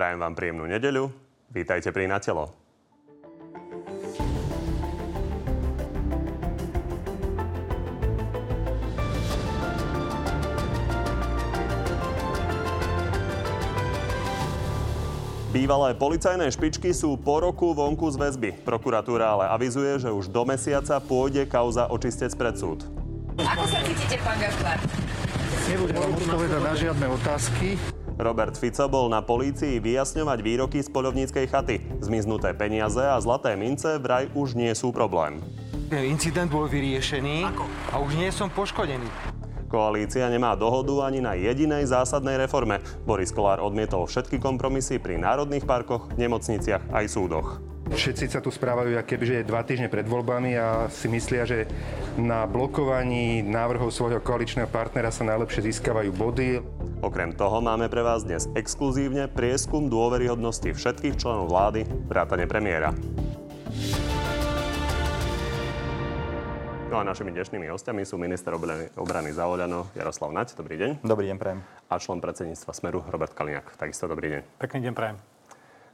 Prajem vám príjemnú nedeľu. Vítajte pri Natelo. Bývalé policajné špičky sú po roku vonku z väzby. Prokuratúra ale avizuje, že už do mesiaca pôjde kauza očistec pred súd. Ako sa cítite, pán Gašpar? Nebudem vám odpovedať na žiadne otázky. Robert Fico bol na polícii vyjasňovať výroky z poľovníckej chaty. Zmiznuté peniaze a zlaté mince vraj už nie sú problém. Incident bol vyriešený Ako? a už nie som poškodený. Koalícia nemá dohodu ani na jedinej zásadnej reforme. Boris Kolár odmietol všetky kompromisy pri národných parkoch, nemocniciach aj súdoch. Všetci sa tu správajú, aké kebyže je dva týždne pred voľbami a si myslia, že na blokovaní návrhov svojho koaličného partnera sa najlepšie získavajú body. Okrem toho máme pre vás dnes exkluzívne prieskum dôveryhodnosti všetkých členov vlády, vrátane premiéra. No a našimi dnešnými hostiami sú minister obrany, obrany za Oľano Jaroslav Nať. Dobrý deň. Dobrý deň, prajem. A člen predsedníctva Smeru Robert Kaliňák. Takisto dobrý deň. Pekný deň, prajem.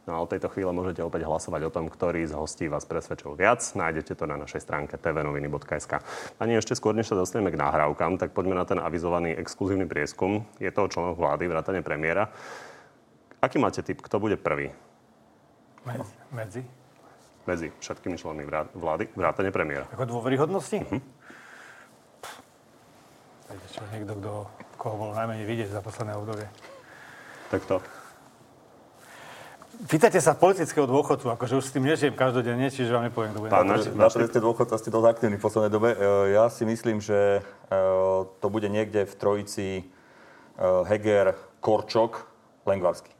No a od tejto chvíle môžete opäť hlasovať o tom, ktorý z hostí vás presvedčil viac. Nájdete to na našej stránke tvnoviny.sk. Ani ešte skôr, než sa dostaneme k nahrávkam, tak poďme na ten avizovaný exkluzívny prieskum. Je to o členoch vlády, vrátane premiéra. Aký máte typ, kto bude prvý? Medzi. Medzi? medzi všetkými členmi vlády, vrátane premiéra. Ako dôveryhodnosti? Uh-huh. čo, niekto, kto, koho bolo najmenej vidieť za posledné obdobie. Tak to. Pýtate sa politického dôchodcu, akože už s tým nežijem každodenne, čiže vám nepoviem, kto bude. Pán na, ste dôchodca ste dosť aktívni v poslednej dobe. E, ja si myslím, že e, to bude niekde v trojici e, Heger, Korčok, Lengvarsky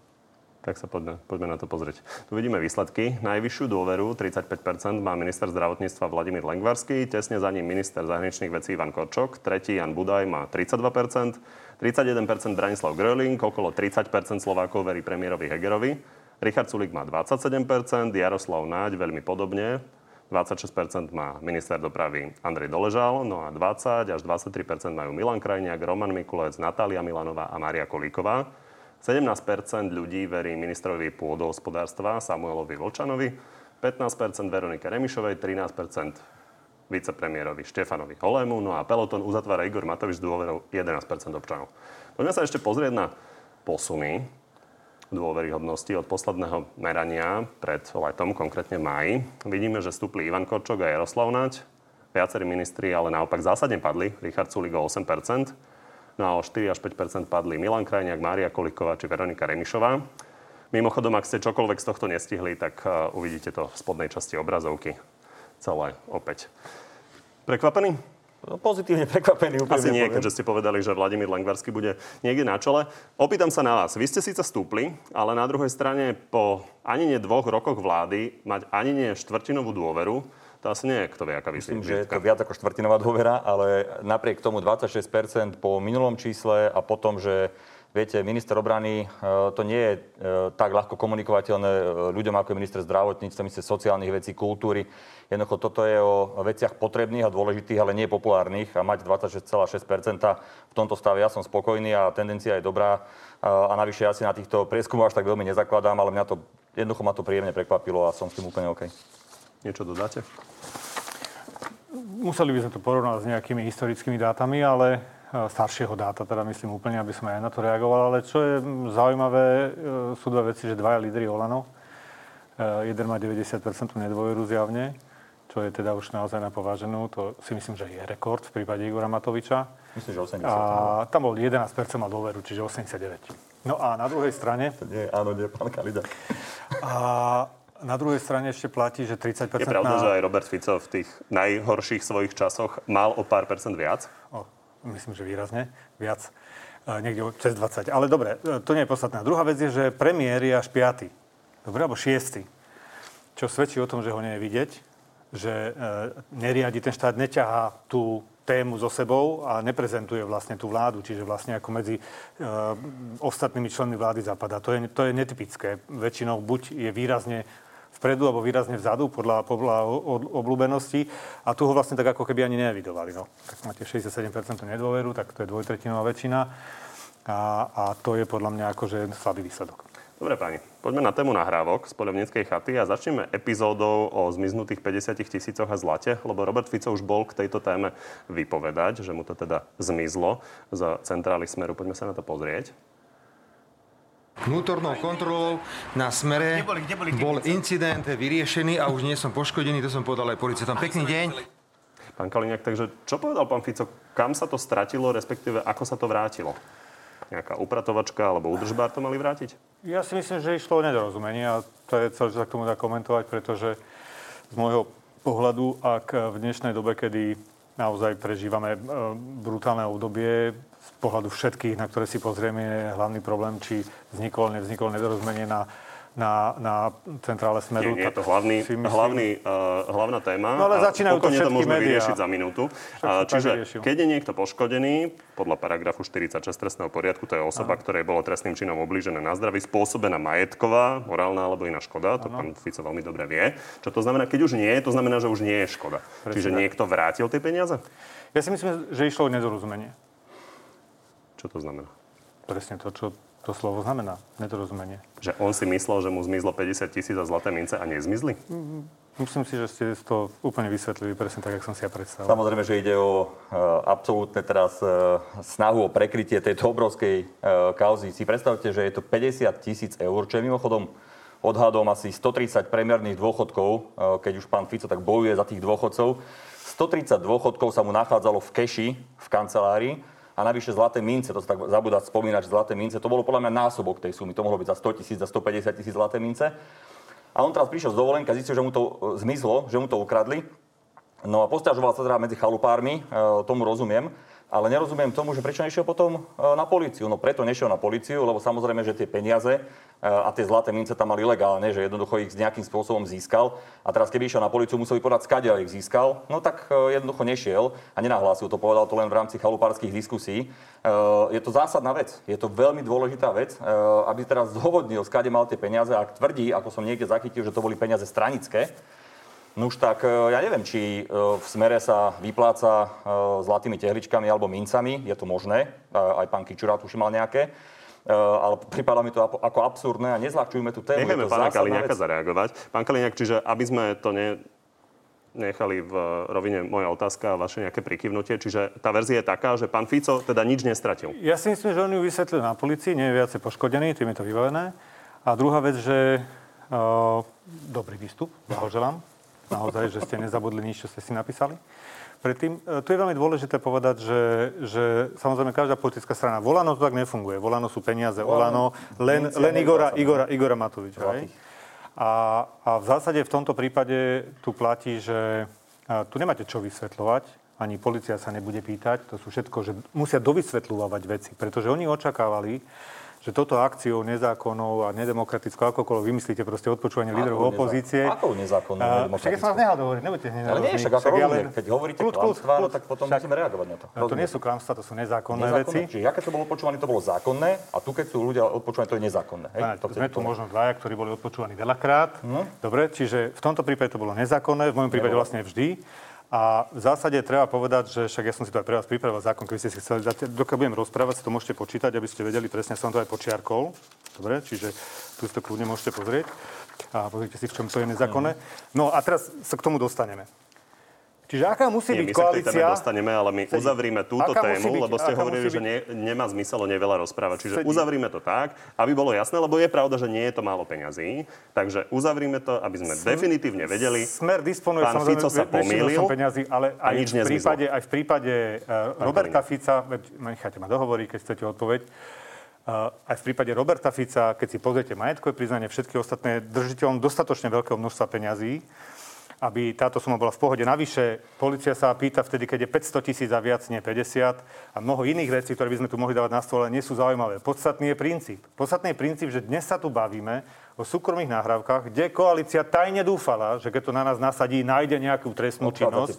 tak sa poďme, poďme na to pozrieť. Tu vidíme výsledky. Najvyššiu dôveru, 35%, má minister zdravotníctva Vladimír Lengvarský, tesne za ním minister zahraničných vecí Ivan Korčok, tretí Jan Budaj má 32%, 31% Branislav Gröling, okolo 30% Slovákov verí premiérovi Hegerovi, Richard Sulik má 27%, Jaroslav Náď veľmi podobne, 26% má minister dopravy Andrej Doležal, no a 20 až 23% majú Milan Krajniak, Roman Mikulec, Natália Milanová a Maria Kolíková. 17% ľudí verí ministrovi pôdohospodárstva Samuelovi Volčanovi, 15% Veronike Remišovej, 13% vicepremiérovi Štefanovi Holému, no a peloton uzatvára Igor Matovič s dôverou 11 občanov. Poďme sa ešte pozrieť na posuny dôveryhodnosti od posledného merania pred letom, konkrétne máji. Vidíme, že stúpli Ivan Korčok a Jaroslav Naď. Viacerí ministri ale naopak zásadne padli. Richard Sulik o 8 No a o 4 až 5% padli Milan Krajniak, Mária Koliková či Veronika Remišová. Mimochodom, ak ste čokoľvek z tohto nestihli, tak uh, uvidíte to v spodnej časti obrazovky. Celé opäť. Prekvapený? No, pozitívne prekvapený. Asi nie, keďže ste povedali, že Vladimír Lengvarsky bude niekde na čele. Opýtam sa na vás. Vy ste síce stúpli, ale na druhej strane po ani nie dvoch rokoch vlády mať ani nie štvrtinovú dôveru to asi nie je, kto vie, aká Myslím, že je to viac ako štvrtinová dôvera, ale napriek tomu 26% po minulom čísle a potom, že Viete, minister obrany, e, to nie je e, tak ľahko komunikovateľné e, ľuďom ako je minister zdravotníctva, minister sociálnych vecí, kultúry. Jednoducho toto je o veciach potrebných a dôležitých, ale nie populárnych a mať 26,6% v tomto stave ja som spokojný a tendencia je dobrá a navyše ja si na týchto prieskumoch až tak veľmi nezakladám, ale mňa to, jednoducho ma to príjemne prekvapilo a som s tým úplne OK. Niečo dodáte? Museli by sme to porovnať s nejakými historickými dátami, ale staršieho dáta, teda myslím úplne, aby sme aj na to reagovali. Ale čo je zaujímavé, e, sú dve veci, že dvaja lídry Olano. E, jeden má 90% nedôveru zjavne, čo je teda už naozaj na pováženú. To si myslím, že je rekord v prípade Igora Matoviča. Myslím, že 80. A tam bol 11% mal dôveru, čiže 89. No a na druhej strane... To nie, áno, nie, pán Kalida. A na druhej strane ešte platí, že 30 Je pravda, na... že aj Robert Fico v tých najhorších svojich časoch mal o pár percent viac? O, myslím, že výrazne viac. E, niekde cez 20. Ale dobre, e, to nie je podstatné. Druhá vec je, že premiér je až piatý. Dobre, alebo šiestý. Čo svedčí o tom, že ho nie je vidieť, že e, neriadi ten štát, neťahá tú tému so sebou a neprezentuje vlastne tú vládu, čiže vlastne ako medzi e, ostatnými členmi vlády zapadá. To je, to je netypické. Väčšinou buď je výrazne vpredu alebo výrazne vzadu podľa, podľa obľúbenosti. A tu ho vlastne tak ako keby ani neevidovali. No. Tak máte 67% nedôveru, tak to je dvojtretinová väčšina. A, a to je podľa mňa akože slabý výsledok. Dobre páni, Poďme na tému nahrávok z poľovníckej chaty a začneme epizódou o zmiznutých 50 tisícoch a zlate, lebo Robert Fico už bol k tejto téme vypovedať, že mu to teda zmizlo z centrály Smeru. Poďme sa na to pozrieť. Vnútornou kontrolou na smere bol incident vyriešený a už nie som poškodený, to som povedal aj policiatom. Pekný deň. Pán Kaliňák, takže čo povedal pán Fico? Kam sa to stratilo, respektíve ako sa to vrátilo? Nejaká upratovačka alebo údržbár to mali vrátiť? Ja si myslím, že išlo o nedorozumenie a to je celé, čo sa k tomu dá komentovať, pretože z môjho pohľadu, ak v dnešnej dobe, kedy naozaj prežívame e, brutálne obdobie, z pohľadu všetkých, na ktoré si pozrieme, je hlavný problém, či vzniklo, nevzniklo nedorozumenie na na, na centrále Smeru. Nie, nie je to hlavný, hlavný, uh, hlavná téma. No ale začínajú to všetky to môžeme médiá. vyriešiť za minútu. Uh, čiže keď je niekto poškodený, podľa paragrafu 46 trestného poriadku, to je osoba, Aha. ktorej bolo trestným činom oblížené na zdraví, spôsobená majetková, morálna alebo iná škoda. To pán Fico veľmi dobre vie. Čo to znamená? Keď už nie, to znamená, že už nie je škoda. Presne Čiže tak. niekto vrátil tie peniaze? Ja si myslím, že išlo o nedorozumenie. Čo to znamená? Presne to, čo to slovo znamená. Nedorozumenie. Že on si myslel, že mu zmizlo 50 tisíc a zlaté mince a nezmizli? Myslím si, že ste to úplne vysvetlili presne tak, ako som si ja predstavil. Samozrejme, že ide o uh, absolútne teraz uh, snahu o prekrytie tejto obrovskej uh, kauzy. Si predstavte, že je to 50 tisíc eur, čo je mimochodom odhadom asi 130 priemerných dôchodkov, uh, keď už pán Fico tak bojuje za tých dôchodcov. 130 dôchodkov sa mu nachádzalo v keši, v kancelárii a navyše zlaté mince, to sa tak zabúda spomínať, že zlaté mince, to bolo podľa mňa násobok tej sumy, to mohlo byť za 100 tisíc, za 150 tisíc zlaté mince. A on teraz prišiel z dovolenky a zistil, že mu to e, zmizlo, že mu to ukradli. No a posťažoval sa teda medzi chalupármi, e, tomu rozumiem. Ale nerozumiem tomu, že prečo nešiel potom e, na políciu. No preto nešiel na políciu, lebo samozrejme, že tie peniaze a tie zlaté mince tam mali ilegálne, že jednoducho ich nejakým spôsobom získal. A teraz, keby išiel na políciu, musel povedať, skade ich získal. No tak e, jednoducho nešiel a nenahlásil to, povedal to len v rámci chalupárskych diskusí. Je to zásadná vec, je to veľmi dôležitá vec, aby teraz zhovodnil, skade mal tie peniaze. Ak tvrdí, ako som niekde zachytil, že to boli peniaze stranické, No už tak, e, ja neviem, či e, v smere sa vypláca e, zlatými tehličkami alebo mincami. Je to možné. Aj pán Kičura tuším mal nejaké. Ale prípada mi to ako absurdné a nezľahčujme tú tému. Necháme pána Kaliňáka zareagovať. Pán Kaliňák, čiže aby sme to ne, nechali v rovine moja otázka a vaše nejaké prikyvnutie. Čiže tá verzia je taká, že pán Fico teda nič nestratil. Ja si myslím, že on ju vysvetlil na policii, nie je viacej poškodený, tým je to vybavené. A druhá vec, že uh, dobrý výstup, blahoželám naozaj, že ste nezabudli nič, čo ste si napísali. Predtým, e, tu je veľmi dôležité povedať, že, že samozrejme každá politická strana, Volano to tak nefunguje. Volano sú peniaze, Volano, len, len Igora, Igora, Igora Matovič. Hej? A, a v zásade v tomto prípade tu platí, že tu nemáte čo vysvetľovať, ani policia sa nebude pýtať, to sú všetko, že musia dovysvetľovať veci, pretože oni očakávali, že toto akciou nezákonnou a nedemokratickou, akokoľvek vymyslíte proste odpočúvanie líderov opozície. Ako nezákonnou, nedemokratickou? Však ja som vás nehal hovoriť, nebudete hneď Ale nie, však ako rozumiem, keď hovoríte kľud, klamstvá, no, tak potom však, musíme reagovať na to. to nie sú klamstvá, to sú nezákonné, nezákonné veci. Čiže aké to bolo odpočúvané, to bolo zákonné a tu, keď sú ľudia odpočúvaní, to je nezákonné. Hej? to sme tu možno dvaja, ktorí boli odpočúvaní veľakrát. Hm? Dobre, čiže v tomto prípade to bolo nezákonné, v mojom prípade vlastne vždy. A v zásade treba povedať, že však ja som si to aj pre vás pripravil zákon, keby ste si chceli dať, dokiaľ budem rozprávať, si to môžete počítať, aby ste vedeli presne, som to aj počiarkol. Dobre, čiže tu si to kľudne môžete pozrieť. A pozrite si, v čom to je nezákonné. No a teraz sa k tomu dostaneme. Čiže aká musí Nie, byť my koalícia... My dostaneme, ale my uzavrime túto aká tému, byť, lebo ste hovorili, byť... že nie, nemá zmysel o nej veľa rozprávať. Čiže Sedí. uzavrime to tak, aby bolo jasné, lebo je pravda, že nie je to málo peňazí. Takže uzavrime to, aby sme Sm- definitívne vedeli. Smer disponuje Pán Fico sa pomýlil peňazí, ale aj, nič v prípade, aj v prípade uh, Roberta Fica, nechajte ma dohovoriť, keď chcete odpoveď, Uh, aj v prípade Roberta Fica, keď si pozriete majetkové priznanie, všetky ostatné držiteľom dostatočne veľkého množstva peňazí, aby táto suma bola v pohode. Navyše, policia sa pýta vtedy, keď je 500 tisíc a viac, nie 50. A mnoho iných vecí, ktoré by sme tu mohli dávať na stole, nie sú zaujímavé. Podstatný je princíp. Podstatný je princíp, že dnes sa tu bavíme o súkromných nahrávkach, kde koalícia tajne dúfala, že keď to na nás nasadí, nájde nejakú trestnú činnosť.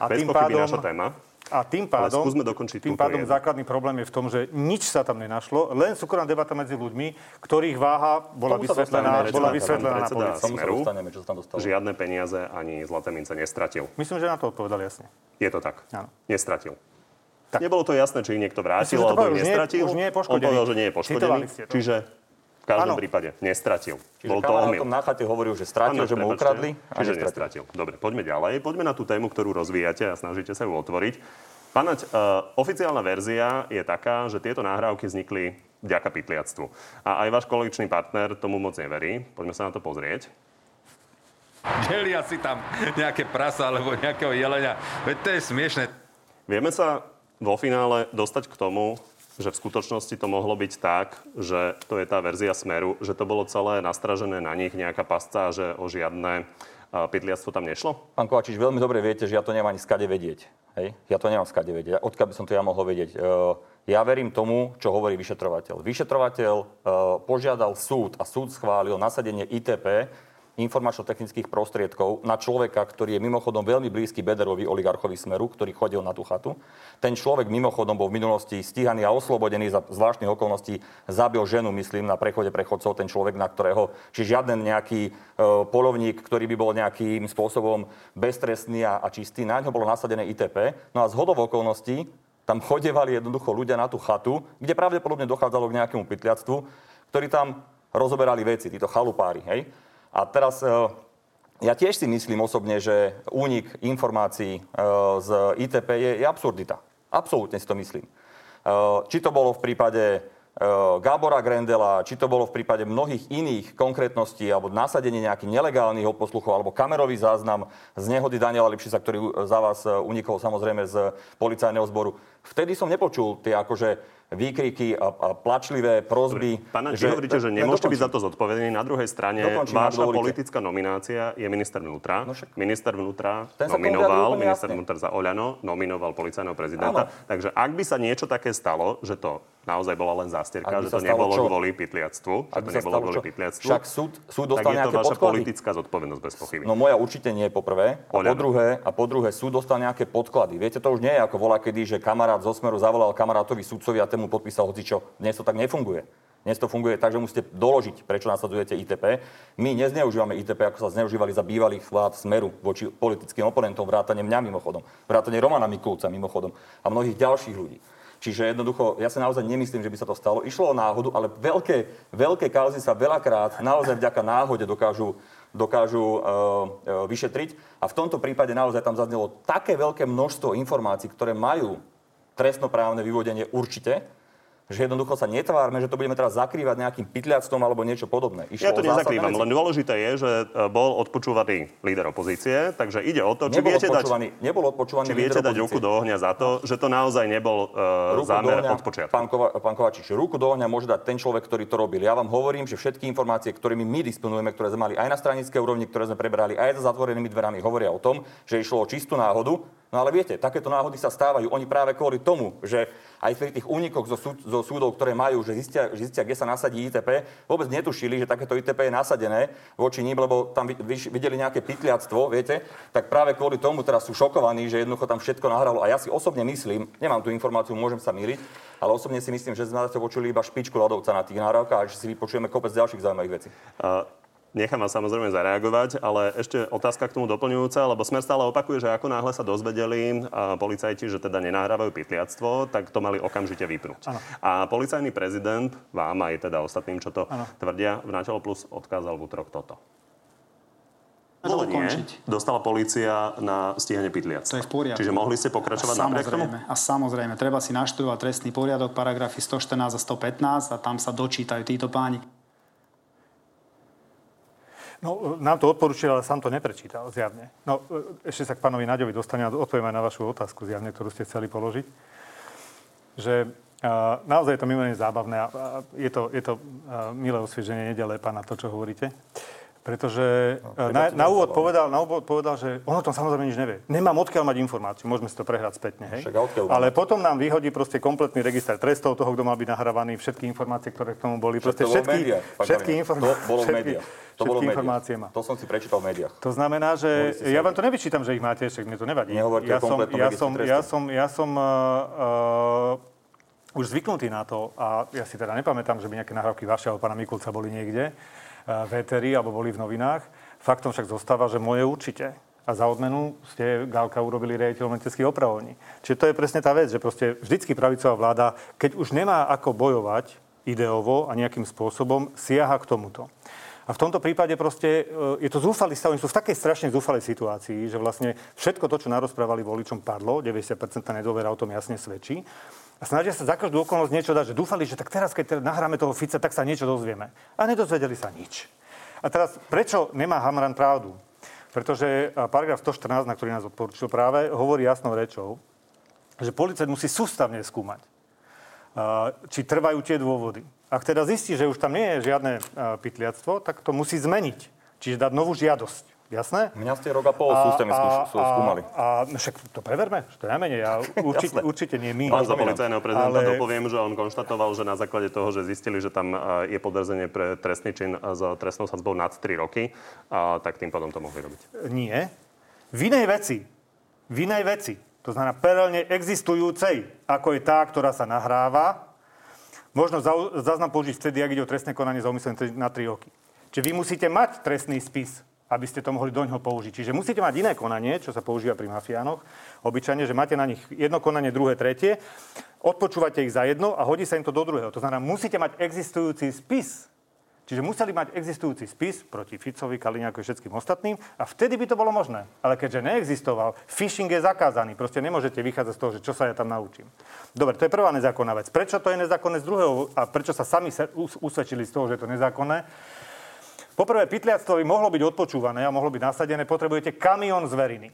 A tým pádom, naša téma. A tým pádom, tým pádom základný problém je v tom, že nič sa tam nenašlo, len súkromná debata medzi ľuďmi, ktorých váha bola vysvetlená, bola vysvetlená na. Smeru, žiadne peniaze ani zlaté mince nestratil. Myslím, že na to odpovedal jasne. Je to tak? Áno. Nestratil. Tak. Nebolo to jasné, či ich niekto vrátil, alebo ich nestratil. Už nie je poškodený. On povedal, že nie je poškodený. Čiže každom Áno. prípade nestratil. Čiže Bol to omyl. tom na chate hovoril, že stratil, Áno, že mu ukradli a Čiže nestratil. nestratil. Dobre, poďme ďalej. Poďme na tú tému, ktorú rozvíjate a snažíte sa ju otvoriť. Panať, uh, oficiálna verzia je taká, že tieto nahrávky vznikli vďaka pytliactvu. A aj váš koaličný partner tomu moc neverí. Poďme sa na to pozrieť. Delia si tam nejaké prasa alebo nejakého jelenia. Veď to je smiešne. Vieme sa vo finále dostať k tomu, že v skutočnosti to mohlo byť tak, že to je tá verzia Smeru, že to bolo celé nastražené na nich, nejaká pasca, že o žiadne pytliactvo tam nešlo? Pán Kovačič, veľmi dobre viete, že ja to nemám ani skade vedieť. Hej? Ja to nemám skade vedieť. Odkiaľ by som to ja mohol vedieť? E, Ja verím tomu, čo hovorí vyšetrovateľ. Vyšetrovateľ e, požiadal súd a súd schválil nasadenie ITP, informačno-technických prostriedkov na človeka, ktorý je mimochodom veľmi blízky Bederovi, oligarchovi Smeru, ktorý chodil na tú chatu. Ten človek mimochodom bol v minulosti stíhaný a oslobodený za zvláštnych okolností. Zabil ženu, myslím, na prechode prechodcov, ten človek, na ktorého, či žiaden nejaký e, polovník, ktorý by bol nejakým spôsobom beztrestný a, a čistý, na ňo bolo nasadené ITP. No a z hodov okolností tam chodevali jednoducho ľudia na tú chatu, kde pravdepodobne dochádzalo k nejakému pytliactvu, ktorí tam rozoberali veci, títo chalupári, hej. A teraz e, ja tiež si myslím osobne, že únik informácií e, z ITP je, je absurdita. Absolútne si to myslím. E, Či to bolo v prípade Gábora Grendela, či to bolo v prípade mnohých iných konkrétností alebo nasadenie nejakých nelegálnych odposluchov alebo kamerový záznam z nehody Daniela Lipšica, ktorý za vás unikol samozrejme z policajného zboru. Vtedy som nepočul tie akože výkriky a, a plačlivé prozby. Pána, že, hovoríte, že nemôžete byť za to zodpovední. Na druhej strane, Dokončím, vaša politická nominácia je minister vnútra. No však- Minister vnútra Ten nominoval, minister vnútra za Oľano nominoval policajného prezidenta. Áno. Takže ak by sa niečo také stalo, že to naozaj bola len zástierka, že to nebolo čo? kvôli pytliactvu, že Ak to nebolo kvôli čo? pytliactvu, Však súd, súd tak dostal je to nejaké vaša podklady. politická zodpovednosť bez pochyby. No moja určite nie po prvé. A po druhé, a po druhé súd dostal nejaké podklady. Viete, to už nie je ako volá kedy, že kamarát zo Smeru zavolal kamarátovi sudcovi a tému podpísal hocičo. Dnes to tak nefunguje. Dnes to funguje tak, že musíte doložiť, prečo nasadzujete ITP. My nezneužívame ITP, ako sa zneužívali za bývalých vlád Smeru voči politickým oponentom, vrátane mňa mimochodom, vrátane Romana Mikulca mimochodom a mnohých ďalších ľudí. Čiže jednoducho, ja sa naozaj nemyslím, že by sa to stalo. Išlo o náhodu, ale veľké, veľké kauzy sa veľakrát naozaj vďaka náhode dokážu, dokážu uh, uh, vyšetriť. A v tomto prípade naozaj tam zaznelo také veľké množstvo informácií, ktoré majú trestnoprávne vyvodenie určite, že jednoducho sa netvárme, že to budeme teraz zakrývať nejakým pytliactvom alebo niečo podobné. Ja Išlo to o zásadné nezakrývam, len dôležité je, že e, bol odpočúvaný líder opozície, takže ide o to, či Nebol viete dať nebol odpočúvaný Či viete dať ruku do ohňa za to, že to naozaj nebol uh, Ruku zámer ohňa, od počiatku? Pán, Kova, pán Kovačič, ruku do ohňa môže dať ten človek, ktorý to robil. Ja vám hovorím, že všetky informácie, ktorými my disponujeme, ktoré sme mali aj na stranické úrovni, ktoré sme prebrali aj za zatvorenými dverami, hovoria o tom, že išlo o čistú náhodu. No ale viete, takéto náhody sa stávajú. Oni práve kvôli tomu, že aj pri tých únikoch zo, súd, zo súdov, ktoré majú, že zistia, že zistia, kde sa nasadí ITP, vôbec netušili, že takéto ITP je nasadené voči ním, lebo tam videli nejaké pytliactvo, viete, tak práve kvôli tomu teraz sú šokovaní, že jednoducho tam všetko nahralo. A ja si osobne myslím, nemám tú informáciu, môžem sa míliť, ale osobne si myslím, že sme na to počuli iba špičku ľadovca na tých nahrávkach a že si vypočujeme kopec ďalších zaujímavých vecí. Uh, Nechám vás samozrejme zareagovať, ale ešte otázka k tomu doplňujúca, lebo Smer stále opakuje, že ako náhle sa dozvedeli policajti, že teda nenahrávajú pytliactvo, tak to mali okamžite vypnúť. Áno. A policajný prezident, vám aj teda ostatným, čo to Áno. tvrdia, v Natelo Plus odkázal v útorok toto. Volenie dostala policia na stíhanie pytliactva. To je v poriadku. Čiže mohli ste pokračovať a napriek tomu? a samozrejme, treba si naštudovať trestný poriadok, paragrafy 114 a 115 a tam sa dočítajú títo páni. No, nám to odporúčil, ale sám to neprečítal, zjavne. No, ešte sa k pánovi Naďovi dostane a odpoviem aj na vašu otázku, zjavne, ktorú ste chceli položiť. Že a, naozaj je to mimoriadne zábavné a, a je to, je to a, milé osvieženie, nedele pána to, čo hovoríte. Pretože no, na, na, úvod povedal, na úvod povedal, že on o tom samozrejme nič nevie. Nemám odkiaľ mať informáciu, môžeme si to prehrať spätne. Hej? Však? Ale potom nám vyhodí proste kompletný register trestov toho, kto mal byť nahrávaný, všetky informácie, ktoré k tomu boli. Proste to všetky, médiách, všetky, Kaliňák. inform- To bolo všetky. To informácie má. To som si prečítal v médiách. To znamená, že ja vám to nevyčítam, že ich máte, však mne to nevadí. Nehovorte ja som, ja som, ja som, ja som uh, uh, už zvyknutý na to a ja si teda nepamätám, že by nejaké nahrávky vašeho pána Mikulca boli niekde v éteri alebo boli v novinách. Faktom však zostáva, že moje určite. A za odmenu ste Gálka urobili riaditeľom leteckých opravovní. Čiže to je presne tá vec, že proste vždycky pravicová vláda, keď už nemá ako bojovať ideovo a nejakým spôsobom siaha k tomuto. A v tomto prípade proste e, je to zúfalý stav. Oni sú v takej strašne zúfalej situácii, že vlastne všetko to, čo narozprávali voličom, padlo. 90% nedôvera o tom jasne svedčí. A snažia sa za každú okolnosť niečo dať, že dúfali, že tak teraz, keď teda nahráme toho Fica, tak sa niečo dozvieme. A nedozvedeli sa nič. A teraz, prečo nemá Hamran pravdu? Pretože paragraf 114, na ktorý nás odporučil práve, hovorí jasnou rečou, že policajt musí sústavne skúmať, či trvajú tie dôvody. Ak teda zistí, že už tam nie je žiadne pytliactvo, tak to musí zmeniť. Čiže dať novú žiadosť. Jasné? Mňa ste rok a pol sústavne skúmali. A, a však to preverme, že to je najmenej. Ja určite, určite nie my. Pán za policajného prezidenta ale... dopoviem, že on konštatoval, že na základe toho, že zistili, že tam je podrazenie pre trestný čin s trestnou sadzbou nad 3 roky, a, tak tým potom to mohli robiť. Nie. V inej veci. V inej veci. To znamená perelne existujúcej, ako je tá, ktorá sa nahráva, možno záznam použiť vtedy, ak ide o trestné konanie za úmyslom na 3 roky. Čiže vy musíte mať trestný spis, aby ste to mohli do ňoho použiť. Čiže musíte mať iné konanie, čo sa používa pri mafiánoch. Obyčajne, že máte na nich jedno konanie, druhé, tretie, odpočúvate ich za jedno a hodí sa im to do druhého. To znamená, musíte mať existujúci spis. Čiže museli mať existujúci spis proti Ficovi, Kaliňákovi všetkým ostatným a vtedy by to bolo možné. Ale keďže neexistoval, phishing je zakázaný. Proste nemôžete vychádzať z toho, že čo sa ja tam naučím. Dobre, to je prvá nezákonná vec. Prečo to je nezákonné z druhého a prečo sa sami usvedčili z toho, že je to nezákonné? Poprvé, pytliactvo by mohlo byť odpočúvané a mohlo byť nasadené, potrebujete kamión zveriny.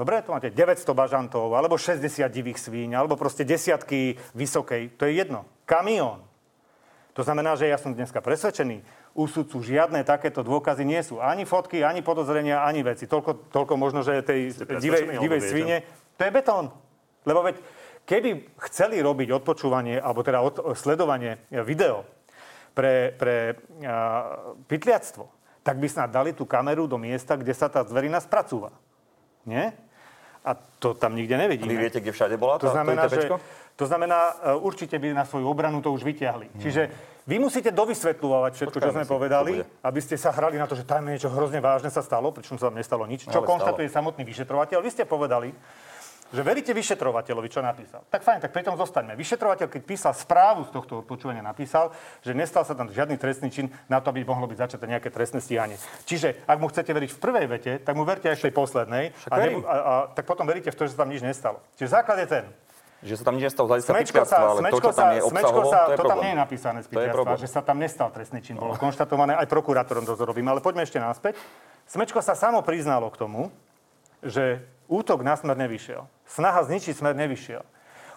Dobre, tu máte 900 bažantov, alebo 60 divých svíň, alebo proste desiatky vysokej. To je jedno. Kamión. To znamená, že ja som dneska presvedčený, u sudcu žiadne takéto dôkazy nie sú. Ani fotky, ani podozrenia, ani veci. Toľko, toľko možno, že tej divej, divej svine, to je betón. Lebo veď, keby chceli robiť odpočúvanie, alebo teda od, sledovanie video, pre, pre uh, pytliactvo, tak by snad dali tú kameru do miesta, kde sa tá zverina spracúva. Nie? A to tam nikde nevidíme. Vy viete, kde všade bola to znamená, to že, to znamená, uh, určite by na svoju obranu to už vyťahli. Hmm. Čiže vy musíte dovysvetľovať všetko, Počkajme čo sme si, povedali, aby ste sa hrali na to, že tam niečo hrozne vážne sa stalo, pričom sa tam nestalo nič, čo konštatuje samotný vyšetrovateľ. Vy ste povedali, že veríte vyšetrovateľovi, čo napísal. Tak fajn, tak pri tom zostaňme. Vyšetrovateľ, keď písal správu z tohto počúvania, napísal, že nestal sa tam žiadny trestný čin na to, aby mohlo byť začaté nejaké trestné stíhanie. Čiže ak mu chcete veriť v prvej vete, tak mu verte aj v tej poslednej. A, ne, a, a, tak potom veríte v to, že sa tam nič nestalo. Čiže základ je ten. Že sa tam nič nestalo z hľadiska sa, ale to, čo tam je obsahovo, sa, to, je to tam nie je napísané z že sa tam nestal trestný čin. Bolo konštatované aj prokurátorom dozorovým. Ale poďme ešte náspäť. Smečko sa samo priznalo k tomu, že útok na smer nevyšiel. Snaha zničiť smer nevyšiel.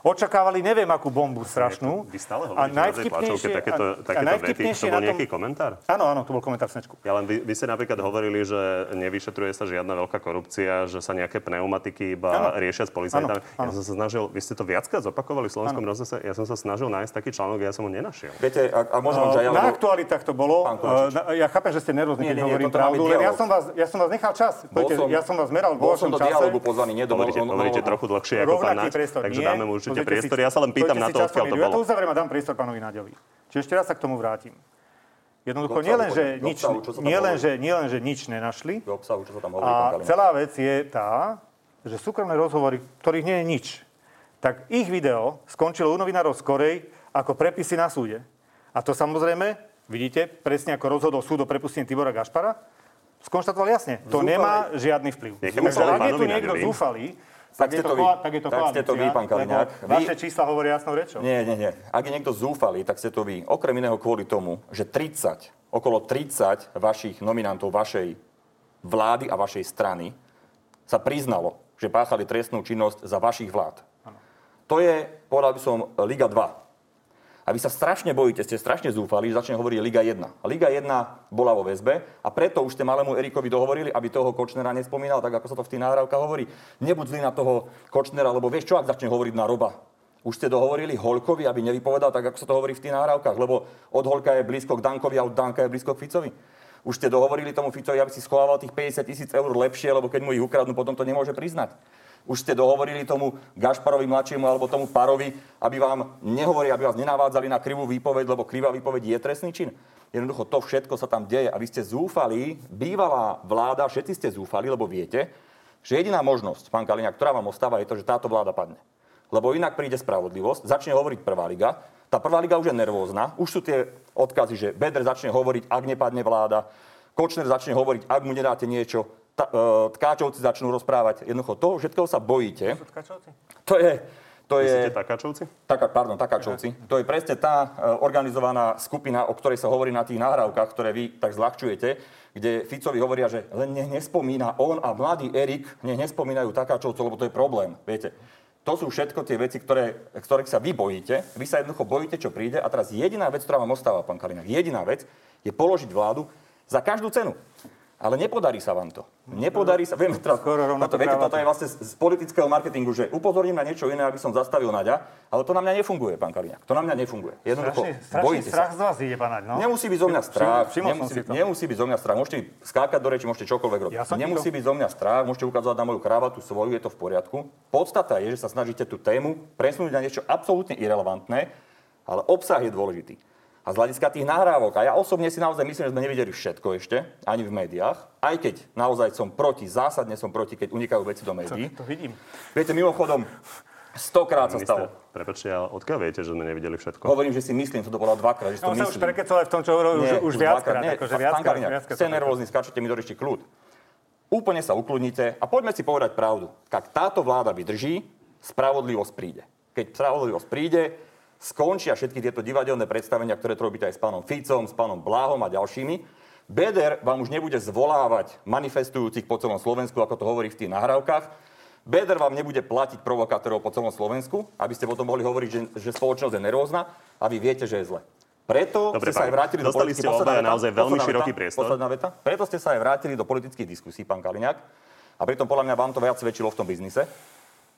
Očakávali neviem akú bombu strašnú. Vy stále hovoríte a najvtipnejšie, takéto, takéto a vety. To bol nejaký komentár? Áno, áno, to bol komentár v Snečku. Ja len vy, vy ste napríklad hovorili, že nevyšetruje sa žiadna veľká korupcia, že sa nejaké pneumatiky iba ano. riešia s policajtami. Ja som sa snažil, vy ste to viackrát zopakovali v slovenskom rozhlase, ja som sa snažil nájsť taký článok, ja som ho nenašiel. Viete, a, a môžem uh, ja, Na aktualitách to bolo. Uh, ja chápem, že ste nerozumí, keď hovorím pravdu, len ja som, vás, ja som vás nechal čas. ja som vás meral čase. Bol som do dialogu pozvaný, nie do Hovoríte trochu dlhšie ako pán Naď, takže dáme mu určite priestor. Ja sa len pýtam na to, odkiaľ to bolo. Ja to uzavriem a dám priestor pánovi Naďovi. Čiže ešte raz sa k tomu vrátim. Jednoducho, nielen, že nič, nie len, že, nie len, že nič nenašli, obsahu, čo sa tam hovorí, a celá vec je tá, že súkromné rozhovory, ktorých nie je nič, tak ich video skončilo u novinárov skorej ako prepisy na súde. A to samozrejme, vidíte, presne ako rozhodol súd o prepustení Tibora Gašpara, skonštatoval jasne, to zúfali. nemá žiadny vplyv. Takže ak je tu niekto zúfalý, tak, ste to vy. Tak, je to tak ste to vy, pán Kaliňák. Vy... Vaše čísla hovoria jasnou rečou. Nie, nie, nie. Ak je niekto zúfalý, tak ste to vy. Okrem iného kvôli tomu, že 30, okolo 30 vašich nominantov vašej vlády a vašej strany sa priznalo, že páchali trestnú činnosť za vašich vlád. Ano. To je, povedal by som, Liga 2. A vy sa strašne bojíte, ste strašne zúfali, že začne hovoriť Liga 1. A Liga 1 bola vo väzbe a preto už ste malému Erikovi dohovorili, aby toho Kočnera nespomínal, tak ako sa to v tých nahrávkach hovorí. Nebuď zlý na toho Kočnera, lebo vieš čo, ak začne hovoriť na Roba. Už ste dohovorili Holkovi, aby nevypovedal tak, ako sa to hovorí v tých nahrávkach, lebo od Holka je blízko k Dankovi a od Danka je blízko k Ficovi. Už ste dohovorili tomu Ficovi, aby si schovával tých 50 tisíc eur lepšie, lebo keď mu ich ukradnú, potom to nemôže priznať. Už ste dohovorili tomu Gašparovi mladšiemu alebo tomu Parovi, aby vám nehovorili, aby vás nenavádzali na krivú výpoveď, lebo krivá výpoveď je trestný čin. Jednoducho to všetko sa tam deje a vy ste zúfali, bývalá vláda, všetci ste zúfali, lebo viete, že jediná možnosť, pán Kaliňák, ktorá vám ostáva, je to, že táto vláda padne. Lebo inak príde spravodlivosť, začne hovoriť prvá liga, Tá prvá liga už je nervózna. Už sú tie odkazy, že Beder začne hovoriť, ak nepadne vláda. Kočner začne hovoriť, ak mu nedáte niečo. Ta, uh, tkáčovci začnú rozprávať. Jednoducho toho všetkého sa bojíte. To je, to je... Myslíte Takáčovci? Taka, pardon, Takáčovci. To je presne tá uh, organizovaná skupina, o ktorej sa hovorí na tých nahrávkach, ktoré vy tak zľahčujete, kde Ficovi hovoria, že len nech nespomína on a mladý Erik, nech nespomínajú Takáčovcov, lebo to je problém. Viete, to sú všetko tie veci, ktoré, ktorých sa vy bojíte. Vy sa jednoducho bojíte, čo príde. A teraz jediná vec, ktorá vám ostáva, pán Kalinák, jediná vec je položiť vládu za každú cenu. Ale nepodarí sa vám to. Nepodarí sa, vieme teraz, toto, viete, toto je vlastne z, politického marketingu, že upozorním na niečo iné, aby som zastavil Naďa, ale to na mňa nefunguje, pán Kaliňák. To na mňa nefunguje. Jednoducho, strašný strach sa. z vás ide, pán Naď, no? Nemusí byť zo mňa strach. Nemusí, nemusí byť zo mňa strach. Môžete skákať do reči, môžete čokoľvek robiť. Ja nemusí to... byť zo mňa strach, môžete ukázať na moju kravatu svoju, je to v poriadku. Podstata je, že sa snažíte tú tému presunúť na niečo absolútne irrelevantné, ale obsah je dôležitý. A z hľadiska tých nahrávok, a ja osobne si naozaj myslím, že sme nevideli všetko ešte, ani v médiách, aj keď naozaj som proti, zásadne som proti, keď unikajú veci do médií. To, to vidím. Viete, mimochodom, stokrát sa stalo. Prepačte, ale odkiaľ viete, že sme nevideli všetko? Hovorím, že si myslím, to bolo dvakrát, že no, to myslím. už prekecol aj v tom, čo hovoril, už, už viackrát. Nie, akože viackrát, viackrát, ste nervózni, skáčete mi do reči kľud. Úplne sa ukludnite a poďme si povedať pravdu. Ak táto vláda vydrží, spravodlivosť príde. Keď spravodlivosť príde, skončia všetky tieto divadelné predstavenia, ktoré to robíte aj s pánom Ficom, s pánom Bláhom a ďalšími. Beder vám už nebude zvolávať manifestujúcich po celom Slovensku, ako to hovorí v tých nahrávkach. Beder vám nebude platiť provokátorov po celom Slovensku, aby ste potom mohli hovoriť, že, že spoločnosť je nerózna a vy viete, že je zle. Preto Dobre, ste sa aj vrátili do. Dostali ste obaja naozaj veľmi široký priestor. Posledná veta. Preto ste sa aj vrátili do politických diskusí, pán Kaliňák. A pritom podľa mňa vám to viac svedčilo v tom biznise.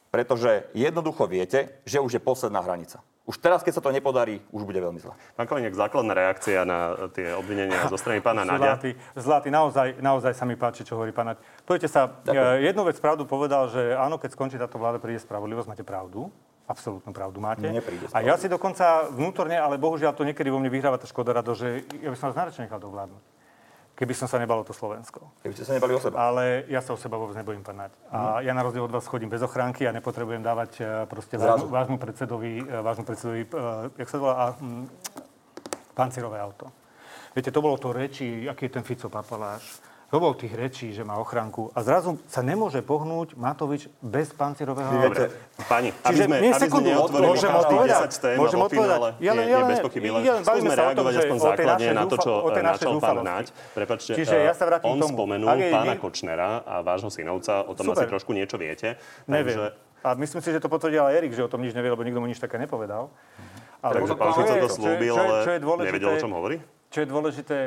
Pretože jednoducho viete, že už je posledná hranica. Už teraz, keď sa to nepodarí, už bude veľmi zle. Pán Kalinek, základná reakcia na tie obvinenia zo strany pána Nadia. Zlatý, zlatý naozaj, naozaj sa mi páči, čo hovorí pán Naď. Poďte sa, Ďakujem. jednu vec pravdu povedal, že áno, keď skončí táto vláda, príde spravodlivosť, máte pravdu. Absolútnu pravdu máte. A ja si dokonca vnútorne, ale bohužiaľ to niekedy vo mne vyhráva tá škoda rado, že ja by som vás najradšej nechal dovládnuť keby som sa nebal o to Slovensko. Keby ste sa nebali o seba. Ale ja sa o seba vôbec nebojím panať. A mm. ja na rozdiel od vás chodím bez ochránky a nepotrebujem dávať e, proste vášmu, vášmu predsedovi, e, vášmu predsedovi, uh, jak sa volá, um, pancirové auto. Viete, to bolo to reči, aký je ten Fico papaláš bol tých rečí, že má ochránku a zrazu sa nemôže pohnúť Matovič bez pancierového Dobre, pani, aby sme, aby sekundu, sme môžem odpovedať, tém, môžem odpovedať. Ja len, ja len, bez pochyby, len skúsme reagovať aspoň základne na to, čo načal pán Naď. Prepačte, Čiže ja sa vrátim on tomu. spomenul pána Kočnera a vášho synovca, o tom asi trošku niečo viete. Neviem. A myslím si, že to potvrdil aj Erik, že o tom nič nevie, lebo nikto mu nič také nepovedal. Takže pán Fico to slúbil, ale nevedel, o čom hovorí? Čo je dôležité,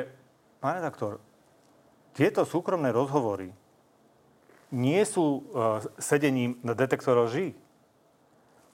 pán redaktor, tieto súkromné rozhovory nie sú uh, sedením na detektor lží.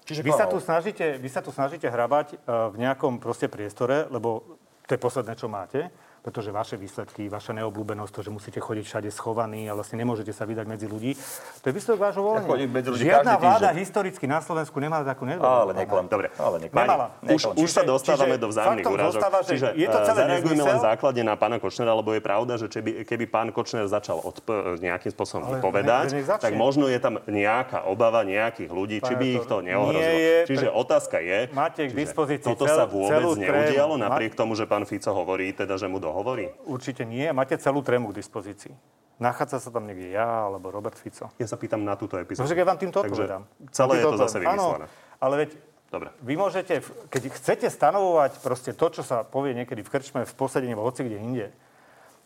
Čiže vy sa, tu snažíte, vy sa tu snažíte hrabať uh, v nejakom proste priestore, lebo to je posledné, čo máte pretože vaše výsledky, vaša neobľúbenosť, to, že musíte chodiť všade schovaní a vlastne nemôžete sa vydať medzi ľudí, to je výsledok vášho volenia. Ja medzi ľudí Žiadna vláda týždeň. historicky na Slovensku nemala takú nedôveru. Ale neklam. Dobre, ale neklam. Nemala. Už, už sa dostávame čiže, do vzájomných úražok. čiže je to celé zareagujeme len základne na pána Kočnera, lebo je pravda, že keby, keby pán Kočner začal odp- nejakým spôsobom ale povedať, ne, tak možno je tam nejaká obava nejakých ľudí, či by ich to neohrozilo. Čiže otázka je, máte k dispozícii toto sa vôbec neudialo, napriek tomu, že pán Fico hovorí, teda, že mu dohovorí? Určite určite nie. Máte celú trému k dispozícii. Nachádza sa tam niekde ja alebo Robert Fico. Ja sa pýtam na túto epizódu. No, ja vám týmto odpovedám. Celé je to zase vymyslené. Áno, ale veď Dobre. Vy môžete, keď chcete stanovovať proste to, čo sa povie niekedy v krčme, v posedení, hoci kde inde,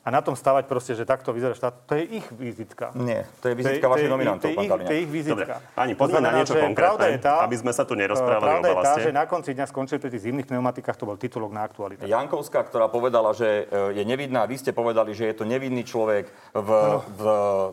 a na tom stavať proste, že takto vyzerá štát, to je ich vizitka. Nie, to je vizitka vašich nominantov, pán. To je ich vizitka. Dobre, ani poďme na niečo konkrétne, tá, aby sme sa tu nerozprávali pravda o balaste. je tá, že na konci dňa skončili pri tých zimných pneumatikách, to bol titulok na aktualitu. Jankovská, ktorá povedala, že e, je nevidná, vy ste povedali, že je to nevidný človek. V, v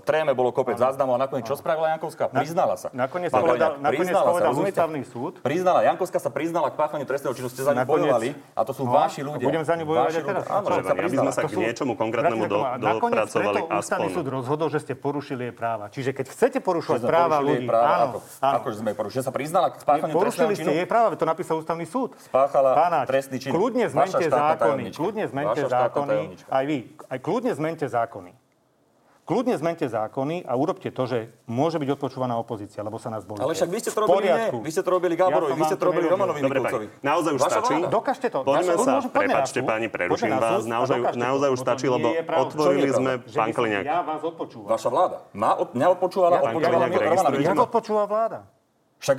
tréme bolo kopec záznamov a nakoniec čo spravila Jankovská? Priznala sa. Nakoniec povedal, nakoniec povedal ústavný súd. Priznala, Jankovská sa priznala k páchaniu trestného činu, ste za ňu bojovali a to sú no, vaši ľudia. Budem za ňu bojovať aj teraz. Áno, aby sme sa k niečomu konkrétnemu nakoniec preto ústavný súd rozhodol, že ste porušili jej práva. Čiže keď chcete porušovať práva ľudí, práva, áno, áno. Ako, sme porušili? Že sa priznala k spáchaniu Porušili ste jej práva, to napísal ústavný súd. Spáchala Pána, trestný čin. Kľudne zmente zákony. Kľudne zmente zákony. Aj vy. Aj kľudne zmente zákony. Kľudne zmente zákony a urobte to, že môže byť odpočúvaná opozícia, lebo sa nás bolí. Ale však vy ste to robili, nie. Vy ste to robili Gáborovi, Ja vy ste to robili. Romanovi Mikulcovi. pani, naozaj už Vaša stačí. vláda. Dokážte to. Poďme sa, prepačte pani, preruším vás. Naozaj, naozaj už stačí, lebo otvorili sme, pán Kliňák, Ja vás odpočúvam. Vaša vláda. Má, od, mňa odpočúvala, odpočúvala Jak odpočúva vláda? Však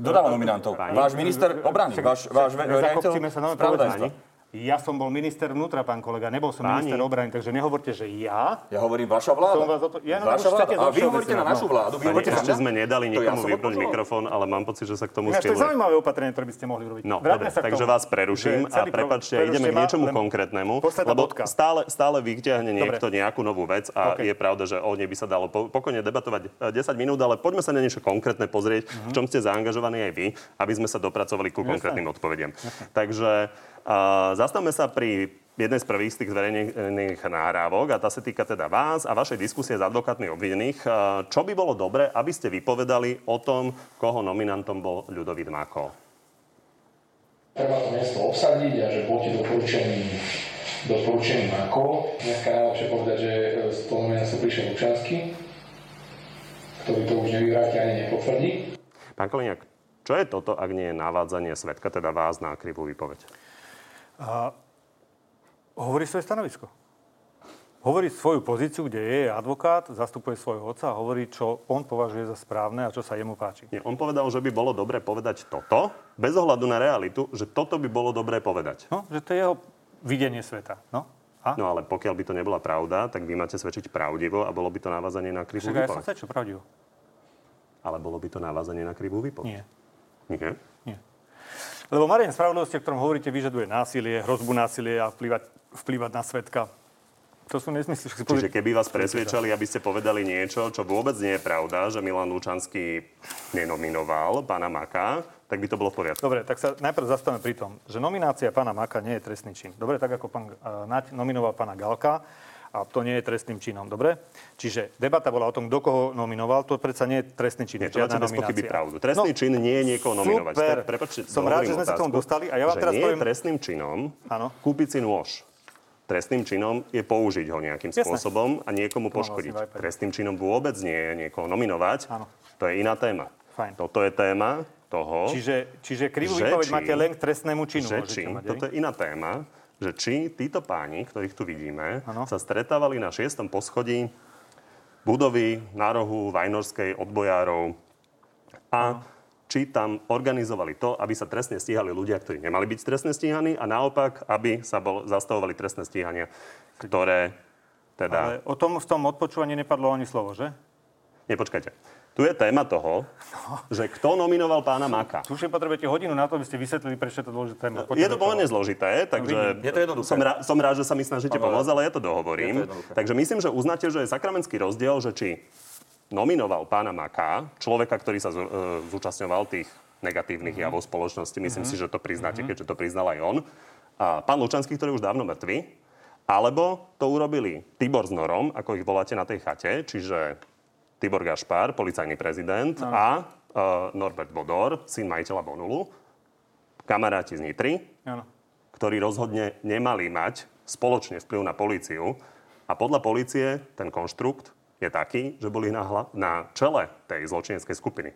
kto dáva nominantov? Váš minister obrany, váš, váš riaditeľ no, spravodajstva. Ja som bol minister vnútra, pán kolega, nebol som Páni. minister obrany, takže nehovorte, že ja. Ja hovorím vaša vláda. Som vás odpo- Ja, no, vaša vláda. A vy hovoríte na našu no. vládu. Vy pani, hovoríte na ešte sme nedali ja nikomu som vypnúť mikrofón, ale mám pocit, že sa k tomu Ináč to je zaujímavé opatrenie, ktoré by ste mohli urobiť. No, dobre, takže vás preruším a prepačte, ideme k niečomu konkrétnemu, lebo bodka. stále, stále vyťahne niekto Dobre. nejakú novú vec a je pravda, že o nej by sa dalo po- pokojne debatovať e, 10 minút, ale poďme sa na niečo konkrétne pozrieť, v čom ste zaangažovaní aj vy, aby sme sa dopracovali ku konkrétnym odpovediam. Takže a, zastavme sa pri jednej z prvých z tých zverejnených nahrávok a tá sa týka teda vás a vašej diskusie s advokátmi obvinených. Čo by bolo dobre, aby ste vypovedali o tom, koho nominantom bol Ľudovít Mákol? treba to miesto obsadiť a že buďte doporučení doporučení Mako. Dneska najlepšie povedať, že e, z toho nominácie prišiel Lučanský, ktorý to už nevyvráti ani nepotvrdí. Pán Koliniak, čo je toto, ak nie je navádzanie svetka, teda vás na krivú výpoveď? A hovorí svoje stanovisko. Hovorí svoju pozíciu, kde je advokát, zastupuje svojho otca a hovorí, čo on považuje za správne a čo sa jemu páči. Nie, on povedal, že by bolo dobre povedať toto, bez ohľadu na realitu, že toto by bolo dobré povedať. No, že to je jeho videnie sveta. No, a? No ale pokiaľ by to nebola pravda, tak vy máte svedčiť pravdivo a bolo by to navázanie na krivú Však ja som výpoveď. čo pravdivo. Ale bolo by to navázanie na krivú výpoveď. Nie. Nie? Lebo marenie spravodlivosti, o ktorom hovoríte, vyžaduje násilie, hrozbu násilia a vplyvať, vplyvať na svetka. To sú si Čiže keby vás presviečali, aby ste povedali niečo, čo vôbec nie je pravda, že Milan Lučanský nenominoval pána Maka, tak by to bolo v poriadku. Dobre, tak sa najprv zastavíme pri tom, že nominácia pána Maka nie je trestný čin. Dobre, tak ako pán uh, Naď nominoval pána Galka, a to nie je trestným činom, dobre? Čiže debata bola o tom, kto koho nominoval, to predsa nie je trestný čin, Nie, to máte bez pochyby pravdu. Trestný čin nie je niekoho nominovať. Super. Tak, prepáčte, Som rád, že sme sa k tomu dostali a ja vám teraz nie poviem... trestným činom Áno. kúpiť si nôž. Trestným činom je použiť ho nejakým Jasné. spôsobom a niekomu poškodiť. Trestným činom vôbec nie je niekoho nominovať. Áno. To je iná téma. Fajn. Toto je téma toho, Čiže, čiže krivú výpoveď máte len k trestnému činu. že či, mať, toto je iná téma, že či títo páni, ktorých tu vidíme, Áno. sa stretávali na šiestom poschodí budovy na rohu Vajnorskej odbojárov a či tam organizovali to, aby sa trestne stíhali ľudia, ktorí nemali byť trestne stíhaní a naopak, aby sa bol, zastavovali trestné stíhania, ktoré teda... Ale o tom v tom odpočúvaní nepadlo ani slovo, že? Nepočkajte. Tu je téma toho, že kto nominoval pána Maka. Tu už potrebujete hodinu na to, aby ste vysvetlili, prečo je to dôležité téma. Je to pomerne zložité, takže Je to jednoduché. som, rá, som rád, že sa mi snažíte Áno, pomôcť, ale ja to je dohovorím. to jednoduché. takže myslím, že uznáte, že je sakramentský rozdiel, že či nominoval pána Maka, človeka, ktorý sa e, zúčastňoval tých negatívnych Mhm. javov spoločnosti, myslím si, že to priznáte, keďže to priznal aj on, a pán Lučanský, ktorý je už dávno mŕtvy, alebo to urobili Tibor s Norom, ako ich voláte na tej chate, čiže Tibor Gašpar, policajný prezident, a uh, Norbert Bodor, syn majiteľa Bonulu, kamaráti z Nitry, Áno. ktorí rozhodne nemali mať spoločne vplyv na políciu. A podľa polície ten konštrukt je taký, že boli na, hla- na čele tej zločineckej skupiny.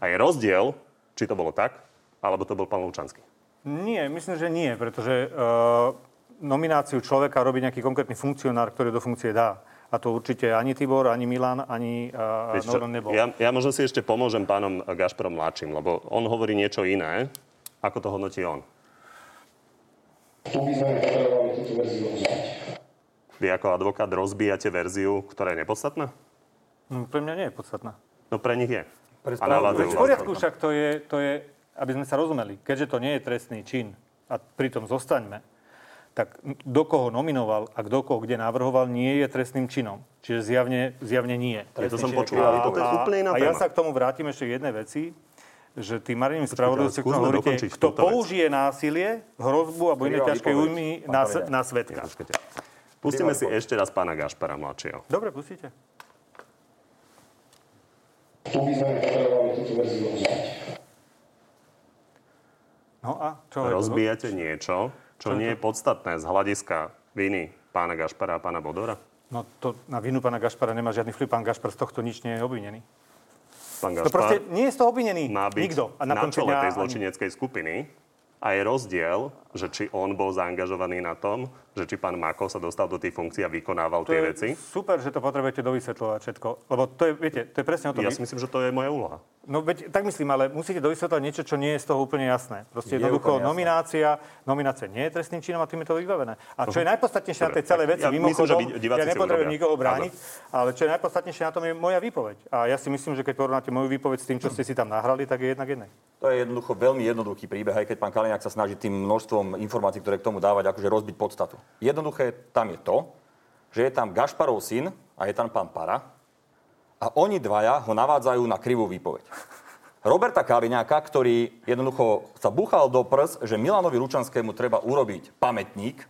A je rozdiel, či to bolo tak, alebo to bol pán Lučanský. Nie, myslím, že nie, pretože uh, nomináciu človeka robí nejaký konkrétny funkcionár, ktorý do funkcie dá. A to určite ani Tibor, ani Milan, ani uh, čo, Noron nebol. Ja, ja možno si ešte pomôžem pánom Gašperom mladším, lebo on hovorí niečo iné, ako to hodnotí on. Tu by sme potrebovali túto verziu uznať. Vy ako advokát rozbíjate verziu, ktorá je nepodstatná? Hm, pre mňa nie je podstatná. No pre nich je. Pre A navádzajú V poriadku však to je, to je, aby sme sa rozumeli, keďže to nie je trestný čin a pritom zostaňme, tak do koho nominoval a kto koho kde navrhoval, nie je trestným činom. Čiže zjavne, zjavne nie. Je to som počul, ale to je úplne a ja sa k tomu vrátim ešte jednej veci, že tým ktorom skúsme hovoríte, kto túto vec. použije násilie, hrozbu alebo iné ťažké újmy na, na svetka. Pustíme si ešte raz pána Gašpara mladšieho. Dobre, pustíte. Tu by sme potrebovali túto verziu uznať. No a čo? Rozbijate niečo, čo nie je podstatné z hľadiska viny pána Gašpara a pána Bodora? No to na vinu pána Gašpara nemá žiadny vplyv. Pán Gašpar z tohto nič nie je obvinený. Pán To proste nie je z toho obvinený má byť nikto. na, na konci čele tej zločineckej skupiny a je rozdiel, že či on bol zaangažovaný na tom, že či pán Mako sa dostal do tých funkcií a vykonával To tie je veci. super, že to potrebujete dovysvetľovať všetko. Lebo to je, viete, to je presne o tom. Ja si myslím, že to je moja úloha. No veď, tak myslím, ale musíte dovysvetľovať niečo, čo nie je z toho úplne jasné. Proste Je jednoducho jasné. nominácia, nominácia nie je trestným činom a tým je to vybavené. A čo je najpodstatnejšie na tej celej veci, ja myslím, mimochodom, že vy- diváci ja nepotrebujem nikoho brániť, ale čo je najpodstatnejšie na tom je moja výpoveď. A ja si myslím, že keď porovnáte moju výpoveď s tým, čo ste si tam nahrali, tak je jednak jednej. To je jednoducho veľmi jednoduchý príbeh, aj keď pán Kaliňák sa snaží tým množstvom informácií, ktoré k tomu dávať, akože rozbiť podstatu. Jednoduché tam je to, že je tam Gašparov syn a je tam pán Para a oni dvaja ho navádzajú na krivú výpoveď. Roberta Kaliňáka, ktorý jednoducho sa buchal do prs, že Milanovi Lučanskému treba urobiť pamätník,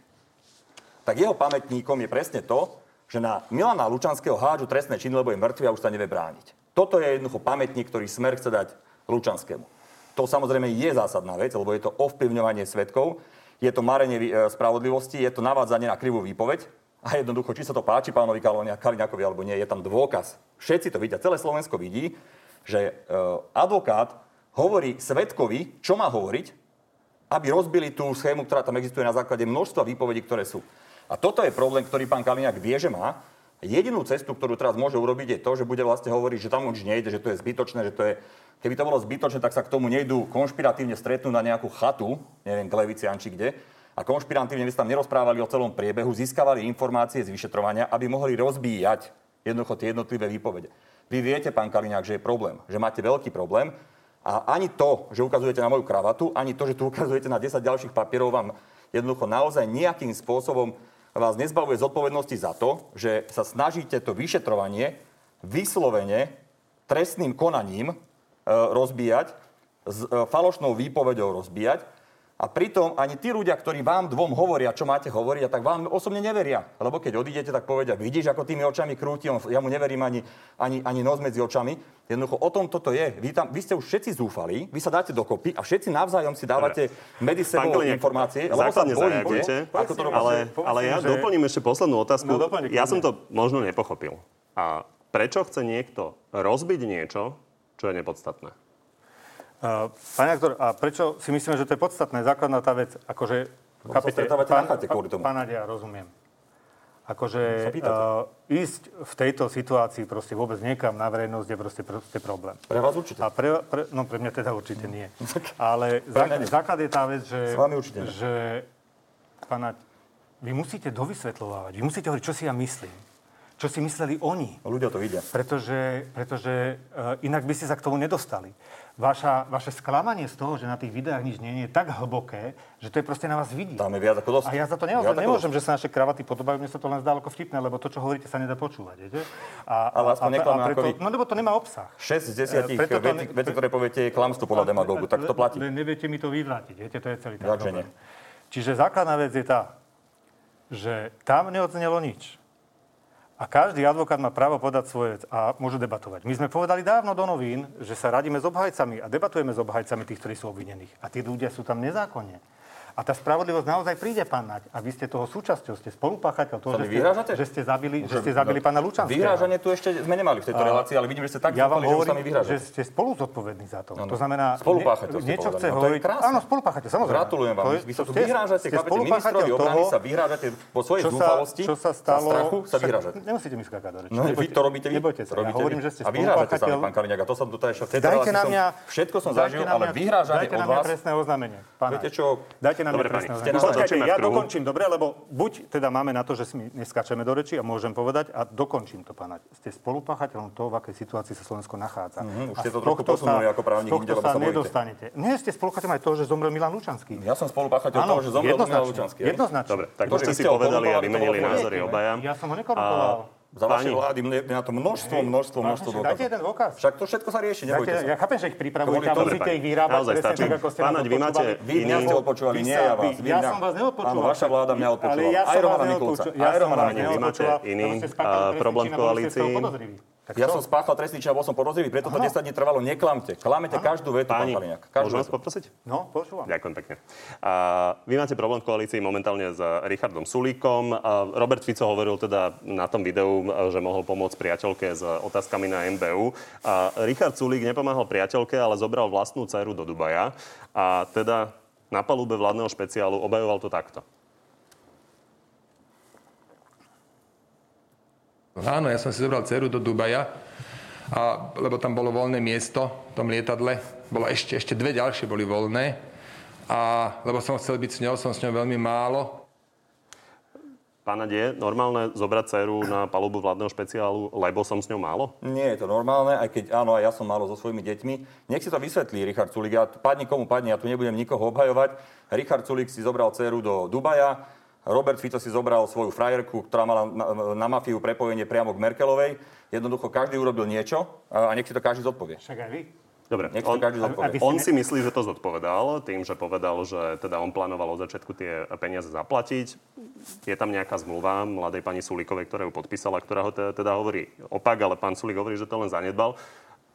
tak jeho pamätníkom je presne to, že na Milana Lučanského hádžu trestné činy, lebo je mŕtvy a už sa nevie brániť. Toto je jednoducho pamätník, ktorý smer chce dať Lučanskému. To samozrejme je zásadná vec, lebo je to ovplyvňovanie svetkov, je to marenie e, spravodlivosti, je to navádzanie na krivú výpoveď a jednoducho, či sa to páči pánovi Kaliňa- Kaliňakovi alebo nie, je tam dôkaz. Všetci to vidia, celé Slovensko vidí, že e, advokát hovorí svetkovi, čo má hovoriť, aby rozbili tú schému, ktorá tam existuje na základe množstva výpovedí, ktoré sú. A toto je problém, ktorý pán Kaliňák vie, že má. Jedinú cestu, ktorú teraz môže urobiť, je to, že bude vlastne hovoriť, že tam už nejde, že to je zbytočné, že to je... Keby to bolo zbytočné, tak sa k tomu nejdú konšpiratívne stretnúť na nejakú chatu, neviem, k Levician či kde, a konšpiratívne by sa tam nerozprávali o celom priebehu, získavali informácie z vyšetrovania, aby mohli rozbíjať jednoducho tie jednotlivé výpovede. Vy viete, pán Kaliňák, že je problém, že máte veľký problém a ani to, že ukazujete na moju kravatu, ani to, že tu ukazujete na 10 ďalších papierov, vám jednoducho naozaj nejakým spôsobom vás nezbavuje zodpovednosti za to, že sa snažíte to vyšetrovanie vyslovene trestným konaním e, rozbíjať, s e, falošnou výpovedou rozbíjať. A pritom ani tí ľudia, ktorí vám dvom hovoria, čo máte hovoriť, a tak vám osobne neveria. Lebo keď odídete, tak povedia, vidíš, ako tými očami krúti, on, ja mu neverím ani, ani, ani nos medzi očami. Jednoducho o tom toto je. Vy, tam, vy ste už všetci zúfali, vy sa dáte dokopy a všetci navzájom si dávate medzi sebou Kaliňák, informácie. lebo sa bojíte, ako to ale, ale ja že- doplním ešte poslednú otázku. No, doplňte, ja som to možno nepochopil. A prečo chce niekto rozbiť niečo, čo je nepodstatné? Uh, Pán aktor, a prečo si myslíme, že to je podstatné? Základná tá vec, akože... Sa stretávate na chate kvôli tomu. Pán Nadia, rozumiem. Akože uh, ísť v tejto situácii proste vôbec niekam na verejnosť je proste, proste problém. Pre vás určite. A pre, pre, no pre mňa teda určite nie. Ale mňa základ, je tá vec, že, že pána, vy musíte dovysvetľovať, vy musíte hovoriť, čo si ja myslím. Čo si mysleli oni. Ľudia to vidia. Pretože, pretože uh, inak by ste sa k tomu nedostali. Vaša, vaše sklamanie z toho, že na tých videách nič nie je, je tak hlboké, že to je proste na vás vidieť. Tam je viac ako dosť. A ja za to Viac neozaj ako nemôžem, že sa naše kravaty podobajú, mne sa to len zdá ako vtipné, lebo to, čo hovoríte, sa nedá počúvať, viete? A, Ale aspoň neklamme ako vy. No lebo to nemá obsah. 6 z 10 Eh, preto to vecí, ne- vecí, ktoré poviete, je klamstvo podľa demagógu. Tak to platí. Len neviete mi to vyvrátiť, viete, to je celý ten. Čiže základná vec je tá, že tam neodznelo nič. A každý advokát má právo podať svoje a môže debatovať. My sme povedali dávno do novín, že sa radíme s obhajcami a debatujeme s obhajcami tých, ktorí sú obvinených. A tí ľudia sú tam nezákonne. A tá spravodlivosť naozaj príde, pán Naď. A vy ste toho súčasťou, ste spolupáchateľ toho, že ste, vyhrážate? že ste zabili, že Že- ste zabili pána Lučanského. Vyhrážanie tu ešte sme nemali v tejto relácii, ale vidím, že ste tak Ja vám zúfali, že hovorím, že vyhrážate. ste spolu zodpovední za to. Áno. To znamená, Spolupáchateľ ste niečo chce No hovoriť. Áno, spolupáchateľ, samozrejme. Gratulujem vám. Vy, sa tu vyhrážate, chápete? spolupáchateľ Ministrovi obrany sa vyhrážate po svojej zúfalosti, čo sa stalo... strachu sa vyhrážate. Nemusíte mi skákať do reči. No, vy to robíte vy. Nebojte sa. Ja hovorím, že ste A vyhrážate sa spolupáchateľ. pán Kaliňák. A to som tu ešte v tejto Dajte relácii na som- mňa... Všetko som dajte zažil, na ale dajte na od mňa vás... trestné oznámenie. Pána. Viete čo? Dajte na Dobre, pani, ste nás Počkajte, ja dokončím, dobre, lebo buď teda máme na to, že si my neskačeme do reči a môžem povedať a dokončím to, pána. Ste spolupáchateľom toho, v akej situácii sa Slovensko nachádza. Mhm, už ste to trochu posunuli ako právnik inde, lebo sa bojíte. nedostanete. Nie, ste spolupáchateľom aj toho, že zomrel Milan Lučanský. Ja som spolupáchateľ toho, že zomrel Milan Lučanský. Jednoznačne. Dobre, tak To, ste vy si povedali a vymenili názory obaja. Ja som ho nekorumpoval. Za vašej Páni. vlády mne je na to množstvo, množstvo, množstvo Vážne, Dajte dôkazov. dôkaz. Však to všetko sa rieši, nebojte Dajte, sa. ja chápem, že ich pripravujete a musíte ich vyrábať naozaj presne tak, ako ste Pán nás Naď, vy máte. Vy mňa ste odpočúvali, nie ja vás. ja som vás neodpočúval. Áno, vaša vláda mňa Ale odpočúvala. Aj Romana Mikulca. Aj Romana Mikulca. Vy máte iný problém toho koalícii. Podozriví. ja som spáchal trestný čin a bol som podozrivý, preto to 10 dní trvalo. Neklamte. Klamete každú vetu, Páni, pán Kaliňák. Každú vás poprosiť? No, počúvam. Ďakujem pekne. A vy máte problém v koalícii momentálne s Richardom Sulíkom. A Robert Fico hovoril teda na tom videu, že mohol pomôcť priateľke s otázkami na MBU. A Richard Sulík nepomáhal priateľke, ale zobral vlastnú dceru do Dubaja. A teda na palube vládneho špeciálu obhajoval to takto. Áno, ja som si zobral dceru do Dubaja, a, lebo tam bolo voľné miesto v tom lietadle. Bolo ešte, ešte dve ďalšie boli voľné. A lebo som chcel byť s ňou, som s ňou veľmi málo. Pána je normálne zobrať dceru na palubu vládneho špeciálu, lebo som s ňou málo? Nie je to normálne, aj keď áno, aj ja som málo so svojimi deťmi. Nech si to vysvetlí Richard Sulik. Ja, padni komu padne, ja tu nebudem nikoho obhajovať. Richard Sulik si zobral dceru do Dubaja, Robert Fico si zobral svoju frajerku, ktorá mala na, na mafiu prepojenie priamo k Merkelovej. Jednoducho každý urobil niečo a nech si to každý zodpovie. Však aj vy. Dobre, Nech si on, on si myslí, že to zodpovedal tým, že povedal, že teda on plánoval od začiatku tie peniaze zaplatiť. Je tam nejaká zmluva mladej pani Sulíkovej, ktorá ju podpísala, ktorá ho te- teda hovorí opak, ale pán Sulík hovorí, že to len zanedbal.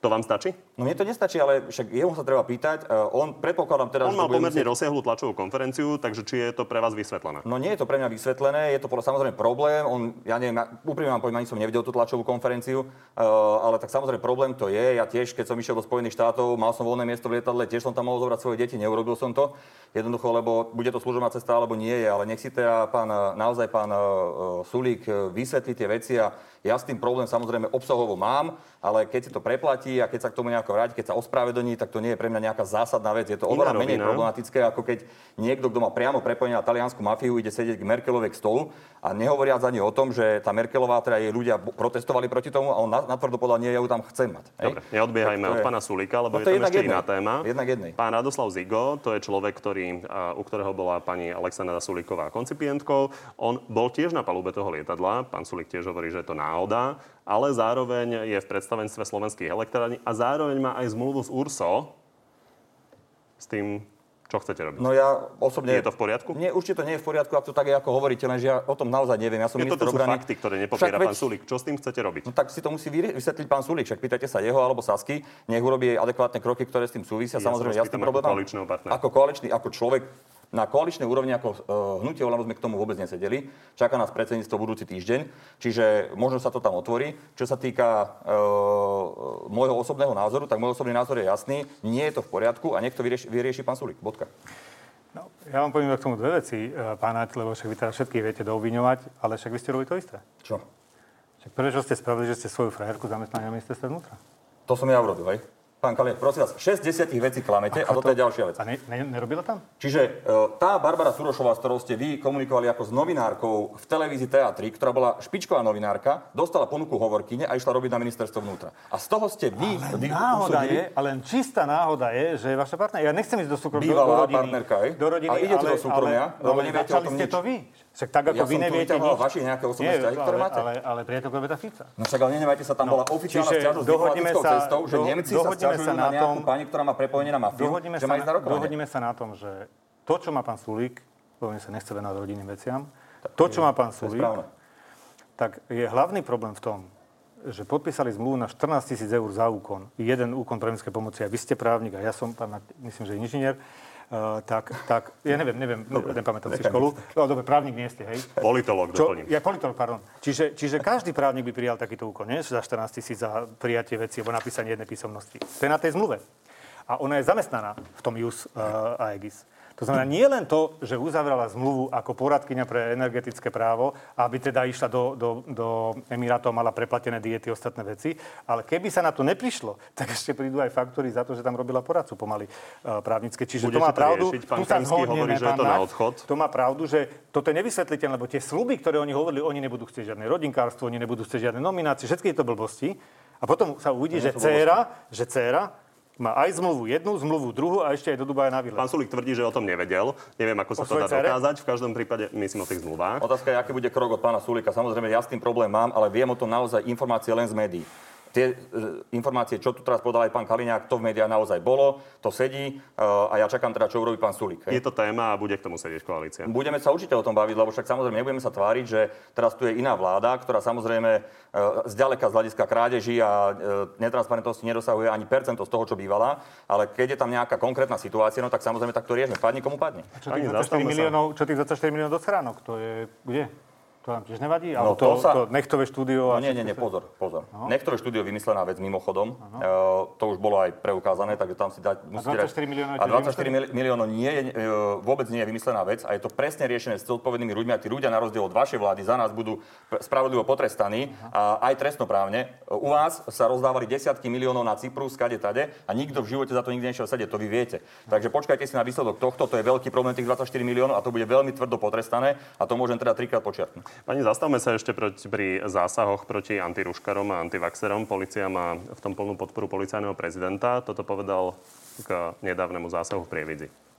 To vám stačí? No mne to nestačí, ale však jemu sa treba pýtať. Uh, on predpokladám teraz, On mal pomerne musieť- rozsiahlu tlačovú konferenciu, takže či je to pre vás vysvetlené? No nie je to pre mňa vysvetlené, je to samozrejme problém. On, ja neviem, ja, úprimne vám poviem, ani som nevidel tú tlačovú konferenciu, uh, ale tak samozrejme problém to je. Ja tiež, keď som išiel do Spojených štátov, mal som voľné miesto v lietadle, tiež som tam mohol zobrať svoje deti, neurobil som to. Jednoducho, lebo bude to služobná cesta, alebo nie je, ale nech si teda pán, naozaj pán uh, Sulík vysvetlí tie veci a ja s tým problém samozrejme obsahovo mám, ale keď si to preplatí a keď sa k tomu nejako vráti, keď sa ospravedlní, tak to nie je pre mňa nejaká zásadná vec. Je to oveľa menej problematické, ako keď niekto, kto má priamo prepojenie na taliansku mafiu, ide sedieť k Merkelovej k stolu a nehovoriac ani o tom, že tá Merkelová, teda jej ľudia protestovali proti tomu a on na- natvrdo povedal, nie, ja ju tam chcem mať. hej? Dobre, neodbiehajme od je- pána Sulíka, lebo No to je tam ešte jednej. iná téma. Jednak jednej. Pán Radoslav Zigo, to je človek, ktorý, u ktorého bola pani Alexandra Sulíková koncipientkou. On bol tiež na palube toho lietadla. Pán Sulík tiež hovorí, že je to náhoda, ale zároveň je v predstavenstve slovenských elektrární a zároveň má aj zmluvu s URSO s tým, čo chcete robiť. No ja osobne... Je to v poriadku? Nie, určite to nie je v poriadku, ak to tak je, ako hovoríte, lenže ja o tom naozaj neviem. Ja som Je, minister toto sú obrany. fakty, ktoré nepopiera Však pán Sulík. Čo s tým chcete robiť? No tak si to musí vysvetliť pán Sulík, však pýtajte sa jeho alebo Sasky, nech urobí adekvátne kroky, ktoré s tým súvisia. Ja sa Samozrejme, ja s tým pýtam ako problém mám. koaličného partnera. Ako koaličný, ako človek na koaličnej úrovni ako uh, hnutie Olano sme k tomu vôbec nesedeli. Čaká nás predsedníctvo budúci týždeň, čiže možno sa to tam otvorí. Čo sa týka uh, môjho osobného názoru, tak môj osobný názor je jasný. Nie je to v poriadku a nech to vyrieši, vyrieši pán Sulík. Bodka. No, ja vám poviem k tomu dve veci, eh, pán Nať, lebo však vy teraz všetkých viete doobviňovať, ale však vy ste robili to isté. Čo? Však prvé, čo ste spravili, že ste svoju frajerku zamestnali na ministerstve vnútra. To som ja urobil, hej? Pán Kaliak, prosím vás, 6 desiatich vecí klamete a toto je ďalšia vec. A ne, ne, nerobila tam? Čiže e, tá Barbara Surošová, s ktorou ste vy komunikovali ako s novinárkou v televízii Teatri, ktorá bola špičková novinárka, dostala ponuku hovorkyne a išla robiť na ministerstvo vnútra. A z toho ste vy... vy Náhoda usúdili- je, ale len čistá náhoda je, že je vaša partnerka. Ja nechcem ísť do súkromia, do, Bývalá do rodiny. partnerka, hej? Do rodiny, Ale idete do súkromia, ale, lebo ale neviete o tom ste nič. to vy. Však tak, ako Ja vy neviete nič. vaše nejaké osobné vzťahy, ktoré máte. Ale, ale priateľka Roberta Fica. No však ale nenevajte sa, tam bola oficiálna čiže stiažnosť dohodneme sa- cestou, že do- Nemci sa sa na na nejakú tom- pani, ktorá má prepojenie na mafiu, Dohodneme že má ísť na rokovanie. dohodneme sa na tom, že to, čo má pán Sulík, lebo sa nechce venovať rodinným veciam, to, čo má pán Sulík, tak je hlavný problém v tom, že podpísali zmluvu na 14 tisíc eur za úkon. Jeden úkon právnickej pomoci. A vy ste právnik a ja som, pán, myslím, že inžinier. Uh, tak, tak, ja neviem, neviem, dobre, nepamätám si školu. No dobre, právnik nie ste, hej? Politolog, Čo, doplním. ja politolog, pardon. Čiže, čiže každý právnik by prijal takýto úkon, nie? Za 14 tisíc za prijatie veci alebo napísanie jednej písomnosti. To je na tej zmluve. A ona je zamestnaná v tom JUS uh, AEGIS. To znamená nie len to, že uzavrela zmluvu ako poradkyňa pre energetické právo, aby teda išla do, do, do Emirátov, mala preplatené diety, ostatné veci, ale keby sa na to neprišlo, tak ešte prídu aj faktory za to, že tam robila poradcu pomaly uh, právnické. Čiže Budete to má to pravdu. riešiť? Pán tu sa hovorí, že je to na odchod. To má pravdu, že toto je nevysvetliteľné, lebo tie sluby, ktoré oni hovorili, oni nebudú chcieť žiadne rodinkárstvo, oni nebudú chcieť žiadne nominácie, všetky tieto blbosti. A potom sa uvidí, že dcéra, že dcéra má aj zmluvu jednu, zmluvu druhú a ešte aj do Dubaja na výlet. Pán Sulík tvrdí, že o tom nevedel. Neviem, ako sa O to dá dcere? dokázať. V každom prípade myslím o tých zmluvách. Otázka je, aký bude krok od pána Sulika. Samozrejme, ja s tým problém mám, ale viem o tom naozaj informácie len z médií. Tie e, informácie, čo tu teraz povedal aj pán Kaliňák, to v médiách naozaj bolo, to sedí e, a ja čakám teda, čo urobí pán Sulik. Je to téma a bude k tomu sedieť koalícia. Budeme sa určite o tom baviť, lebo však samozrejme nebudeme sa tváriť, že teraz tu je iná vláda, ktorá samozrejme e, zďaleka z hľadiska krádeží a netransparentnosti nedosahuje ani percento z toho, čo bývala, ale keď je tam nejaká konkrétna situácia, no tak samozrejme tak to riešme. Padne komu padne. Čo tých 24 miliónov, čo tých 24 miliónov do schránok? To je kde? To vám tiež nevadí? No, to, to sa- to nechtové štúdio? A nie, nie, nie, pozor, pozor. No. Nektore štúdio vymyslená vec mimochodom. Uh, to už bolo aj preukázané, takže tam si dať... musíte 24 dať- miliónov A tiež 24 mili- miliónov nie je, uh, vôbec nie je vymyslená vec a je to presne riešené s zodpovednými ľuďmi a tí ľudia na rozdiel od vašej vlády za nás budú pr- spravodlivo potrestaní a aj trestnoprávne. U vás sa rozdávali desiatky miliónov na Cyprus, kade tade a nikto v živote za to nikdy nešiel sedieť, to vy viete. Takže počkajte si na výsledok tohto, to je veľký problém tých 24 miliónov a to bude veľmi tvrdo potrestané a to môžem teda trikrát počiarknúť. Pani, zastavme sa ešte pri zásahoch proti antiruškarom a antivaxerom. Polícia má v tom plnú podporu policajného prezidenta. Toto povedal k nedávnemu zásahu v Prievidzi.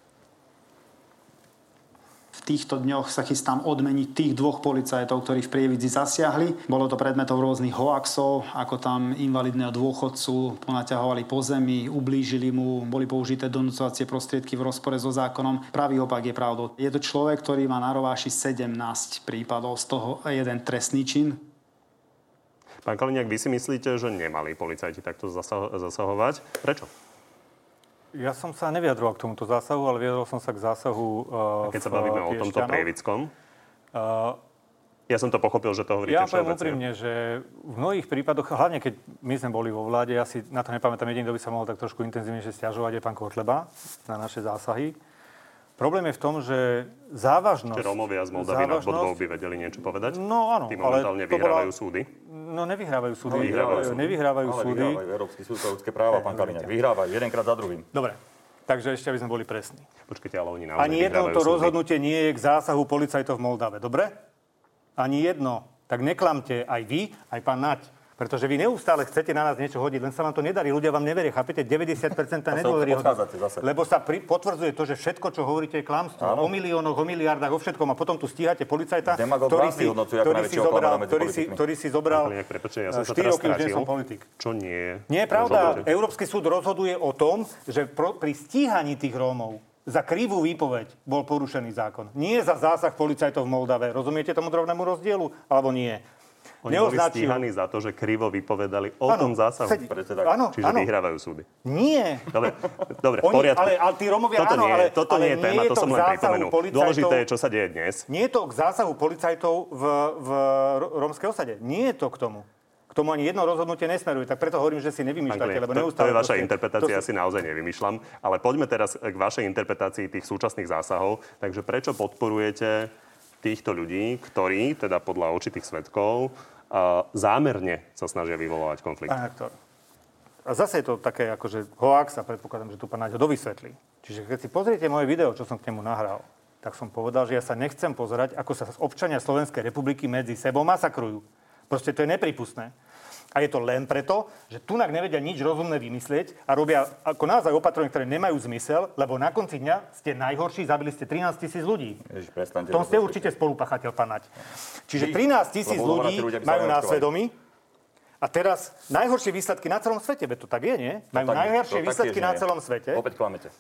Týchto dňoch sa chystám odmeniť tých dvoch policajtov, ktorí v Prievidzi zasiahli. Bolo to predmetom rôznych hoaxov, ako tam invalidného dôchodcu ponaťahovali po zemi, ublížili mu, boli použité donúcovacie prostriedky v rozpore so zákonom. Pravý opak je pravdou. Je to človek, ktorý má na rováši 17 prípadov, z toho jeden trestný čin. Pán Kaliňák, vy si myslíte, že nemali policajti takto zasaho- zasahovať? Prečo? Ja som sa nevyjadroval k tomuto zásahu, ale vyjadroval som sa k zásahu uh, Keď sa v, bavíme o tomto prievickom. Uh, Ja som to pochopil, že to hovoríte ja poviem úprimne, že v mnohých prípadoch, hlavne keď my sme boli vo vláde, ja si na to nepamätám, jediný, kto by sa mohol tak trošku intenzívnejšie stiažovať, je pán Kotleba na naše zásahy. Problém je v tom, že závažnosť... Ešte Rómovia z Moldavy nad závažnosť- Bodvou by vedeli niečo povedať? No áno, Tí ale momentálne bola- vyhrávajú súdy. No nevyhrávajú súdy. vyhrávajú súdy. Nevyhrávajú Ale súdy. vyhrávajú Európsky súd pre ľudské práva, pán Kaliňák. Vyhrávajú jedenkrát za druhým. Dobre, takže ešte aby sme boli presní. Počkajte, ale oni naozaj Ani jedno to súdy. rozhodnutie nie je k zásahu policajtov v Moldave, dobre? Ani jedno. Tak neklamte aj vy, aj pán Naď. Pretože vy neustále chcete na nás niečo hodiť, len sa vám to nedarí. Ľudia vám neveria, chápete? 90% sa nedôvery. odchádzate zase. Lebo sa pri, potvrdzuje to, že všetko, čo hovoríte, je klamstvo. Áno. O miliónoch, o miliardách, o všetkom. A potom tu stíhate policajta, ktorý si, ktorý si zobral, ktorý si, ktorý si zobral ja som sa 4 teraz roky už nie som politik. Čo nie? Nie je pravda. Rozhodujte. Európsky súd rozhoduje o tom, že pro, pri stíhaní tých Rómov za krivú výpoveď bol porušený zákon. Nie za zásah policajtov v Moldave. Rozumiete tomu drobnému rozdielu? Alebo nie? Oni boli stíhaní za to, že krivo vypovedali o Áno, tom zásahu. sedí- Predseda- áno, Čiže áno. vyhrávajú súdy. Nie. Dobre, dobre Oni- poriadku. ale- ale tí Rómovia, toto áno, nie, je- ale- toto ale nie je nie téma, je to to som len pripomenul. policajtov- Dôležité je, čo sa deje dnes. Nie je to k zásahu policajtov v, v rómskej osade. Nie je to k tomu. K tomu ani jedno rozhodnutie nesmeruje. Tak preto hovorím, že si nevymýšľate, lebo to, to neustále... je vaša proste- interpretácia, to ja si naozaj nevymýšľam. Ale poďme teraz k vašej interpretácii tých súčasných zásahov. Takže prečo podporujete týchto ľudí, ktorí, teda podľa očitých svetkov, zámerne sa snažia vyvolávať konflikt? Pán rektor. A zase je to také akože hoax a predpokladám, že tu pán Naďo dovysvetlí. Čiže keď si pozriete moje video, čo som k nemu nahral, tak som povedal, že ja sa nechcem pozerať, ako sa občania Slovenskej republiky medzi sebou masakrujú. Proste to je nepripustné. A je to len preto, že tunak nevedia nič rozumné vymyslieť a robia ako naozaj opatrenia, ktoré nemajú zmysel, lebo na konci dňa ste najhorší, zabili ste 13 tisíc ľudí. Ježiš, prestaňte. V tom to ste určite spolupachateľ, pán Naď. Čiže Vy, 13 tisíc ľudí majú na svedomí a teraz najhoršie výsledky na celom svete, veď to tak je, nie? Majú tak- najhoršie to výsledky taktiež na celom svete. Opäť klamete.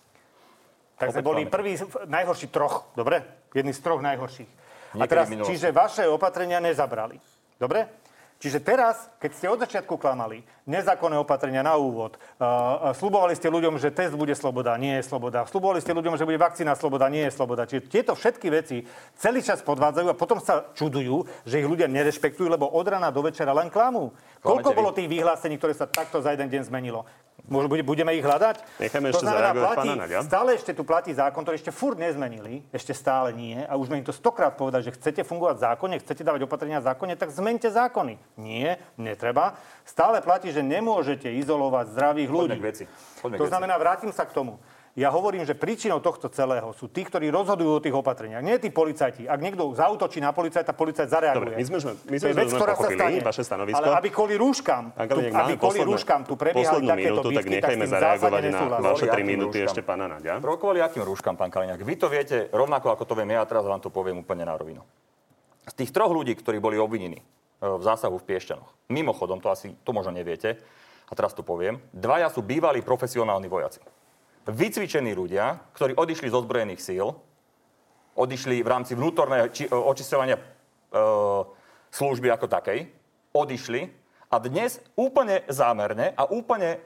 Tak sme opäť boli klamete. prvý, najhorší troch, dobre? Jedný z troch najhorších. A Niekedy teraz, v minulosti. čiže vaše opatrenia nezabrali. Dobre? Čiže teraz, keď ste od začiatku klamali, nezákonné opatrenia na úvod, uh, slubovali ste ľuďom, že test bude sloboda, nie je sloboda, slubovali ste ľuďom, že bude vakcína sloboda, nie je sloboda. Čiže tieto všetky veci celý čas podvádzajú a potom sa čudujú, že ich ľudia nerešpektujú, lebo od rana do večera len klamú. Koľko bolo tých vyhlásení, ktoré sa takto za jeden deň zmenilo? Budeme ich hľadať? Necháme To ešte znamená, platí, pána Naďa. Stále ešte tu platí zákon, ktorý ešte furt nezmenili, ešte stále nie. A už sme im to stokrát povedali, že chcete fungovať v zákone, chcete dávať opatrenia v zákone, tak zmente zákony. Nie, netreba. Stále platí, že nemôžete izolovať zdravých ľudí. Poďme k veci. Poďme k to veci. znamená, vrátim sa k tomu. Ja hovorím, že príčinou tohto celého sú tí, ktorí rozhodujú o tých opatreniach. Nie tí policajti. Ak niekto zautočí na policajta, policajt zareaguje. Dobre, my sme, my To sme, je vec, ktorá sa stane. vaše stanovisko. Ale aby kvôli rúškam, tu, aby kvôli rúškam tu prebiehali takéto minútu, tak bitky, tak nechajme tým zareagovať na vaše Kvôli 3 akým minúty ešte pána Naďa. Pro kvôli akým rúškam, pán Kaliňák? Vy to viete rovnako, ako to viem ja, a teraz vám to poviem úplne na rovinu. Z tých troch ľudí, ktorí boli obvinení, v zásahu v Piešťanoch. Mimochodom, to asi, to možno neviete, a teraz to poviem, dvaja sú bývalí profesionálni vojaci. Vycvičení ľudia, ktorí odišli z ozbrojených síl, odišli v rámci vnútorného či, očisťovania e, služby ako takej, odišli a dnes úplne zámerne a úplne e,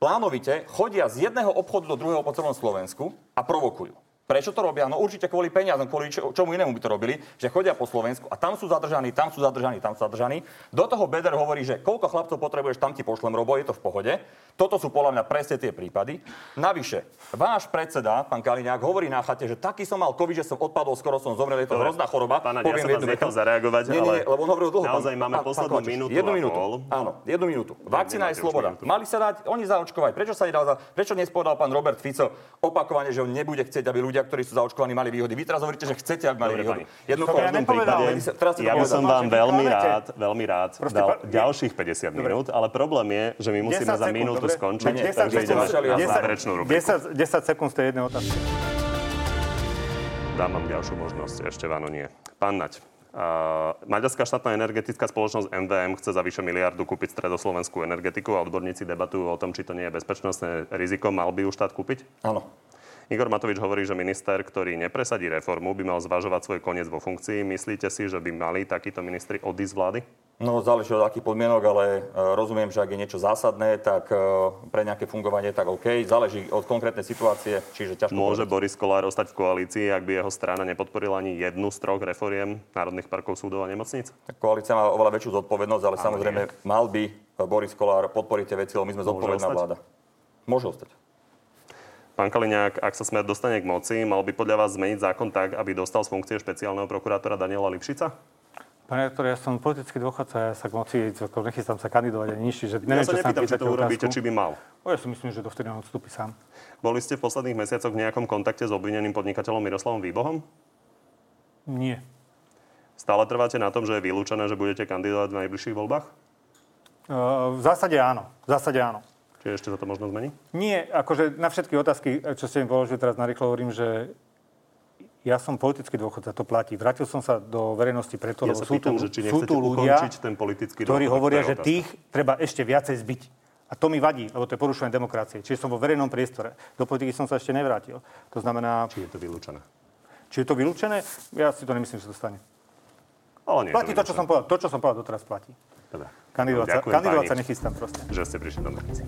plánovite chodia z jedného obchodu do druhého po celom Slovensku a provokujú. Prečo to robia? No určite kvôli peniazom, kvôli čo, čomu inému by to robili, že chodia po Slovensku a tam sú zadržaní, tam sú zadržaní, tam sú zadržaní. Do toho Beder hovorí, že koľko chlapcov potrebuješ, tam ti pošlem robo, je to v pohode. Toto sú podľa mňa presne tie prípady. Navyše, váš predseda, pán Kaliňák, hovorí na chate, že taký som mal COVID, že som odpadol, skoro som zomrel, je to hrozná choroba. Pána, ja som nechal zareagovať, nie, nie, lebo on hovoril dlho. Naozaj pán, máme pán, poslednú pán, minútu jednu minútu. Áno, jednu minútu. Vakcína je sloboda. Mali sa dať oni zaočkovať. Prečo sa nedal, prečo nespovedal pán Robert Fico opakovane, že on nebude chcieť, aby ľudia, ktorí sú zaočkovaní, mali výhody. Vy teraz hovoríte, že chcete, aby mali výhody. Jedno v každom prípade, ja by som vám veľmi rád, veľmi rád dal ďalších 50 minút, ale problém je, že my musíme za minútu skončiť, takže ideme na záverečnú rubriku. 10 sekúnd z tej jednej otázky. Dám vám ďalšiu možnosť, ešte váno nie. Pán Nať, Uh, Maďarská štátna energetická spoločnosť MVM chce za vyše miliardu kúpiť stredoslovenskú energetiku a odborníci debatujú o tom, či to nie je bezpečnostné riziko. Mal by ju štát kúpiť? Áno. Igor Matovič hovorí, že minister, ktorý nepresadí reformu, by mal zvažovať svoj koniec vo funkcii. Myslíte si, že by mali takíto ministri odísť z vlády? No, záleží od akých podmienok, ale e, rozumiem, že ak je niečo zásadné, tak e, pre nejaké fungovanie tak OK. Záleží od konkrétnej situácie, čiže ťažko Môže povedať. Boris Kolár ostať v koalícii, ak by jeho strana nepodporila ani jednu z troch reforiem národných parkov, súdov a nemocníc? Tak koalícia má oveľa väčšiu zodpovednosť, ale, ale samozrejme nie. mal by Boris Kolár podporiť tie veci, lebo my sme zodpovedná vláda. Môže ostať. Pán Kaliňák, ak sa Smer dostane k moci, mal by podľa vás zmeniť zákon tak, aby dostal z funkcie špeciálneho prokurátora Daniela Lipšica? Pán rektor, ja som politický dôchodca, ja sa k moci nechystám sa kandidovať ani nič, že neviem, ja sa nepýtam, či to urobíte, či by mal. O, ja si myslím, že dovtedy on odstúpi sám. Boli ste v posledných mesiacoch v nejakom kontakte s obvineným podnikateľom Miroslavom Výbohom? Nie. Stále trváte na tom, že je vylúčené, že budete kandidovať v najbližších voľbách? Uh, v zásade áno. V zásade áno. Čiže ešte sa to možno zmení? Nie, akože na všetky otázky, čo ste mi položili teraz narýchlo, hovorím, že ja som politický dôchodca, to platí. Vrátil som sa do verejnosti preto, ja lebo sú tu, že či sú tu ľudia, ten politický ktorí hovoria, že tých treba ešte viacej zbiť. A to mi vadí, lebo to je porušovanie demokracie. Čiže som vo verejnom priestore. Do politiky som sa ešte nevrátil. To znamená... Či je to vylúčené? Či je to vylúčené? Ja si to nemyslím, že to stane. Ale nie platí to, to, čo som povedal. To, čo som povedal, doteraz platí. Teda. Kandidovať, sa, kandidovať sa nechystám proste. Že ste prišli do Matici.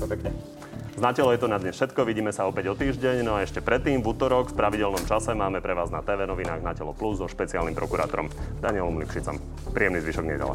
To pekne. Z je to na dnes všetko, vidíme sa opäť o týždeň, no a ešte predtým v útorok v pravidelnom čase máme pre vás na TV novinách na Telo Plus so špeciálnym prokurátorom Danielom Lipšicom. Príjemný zvyšok nedela.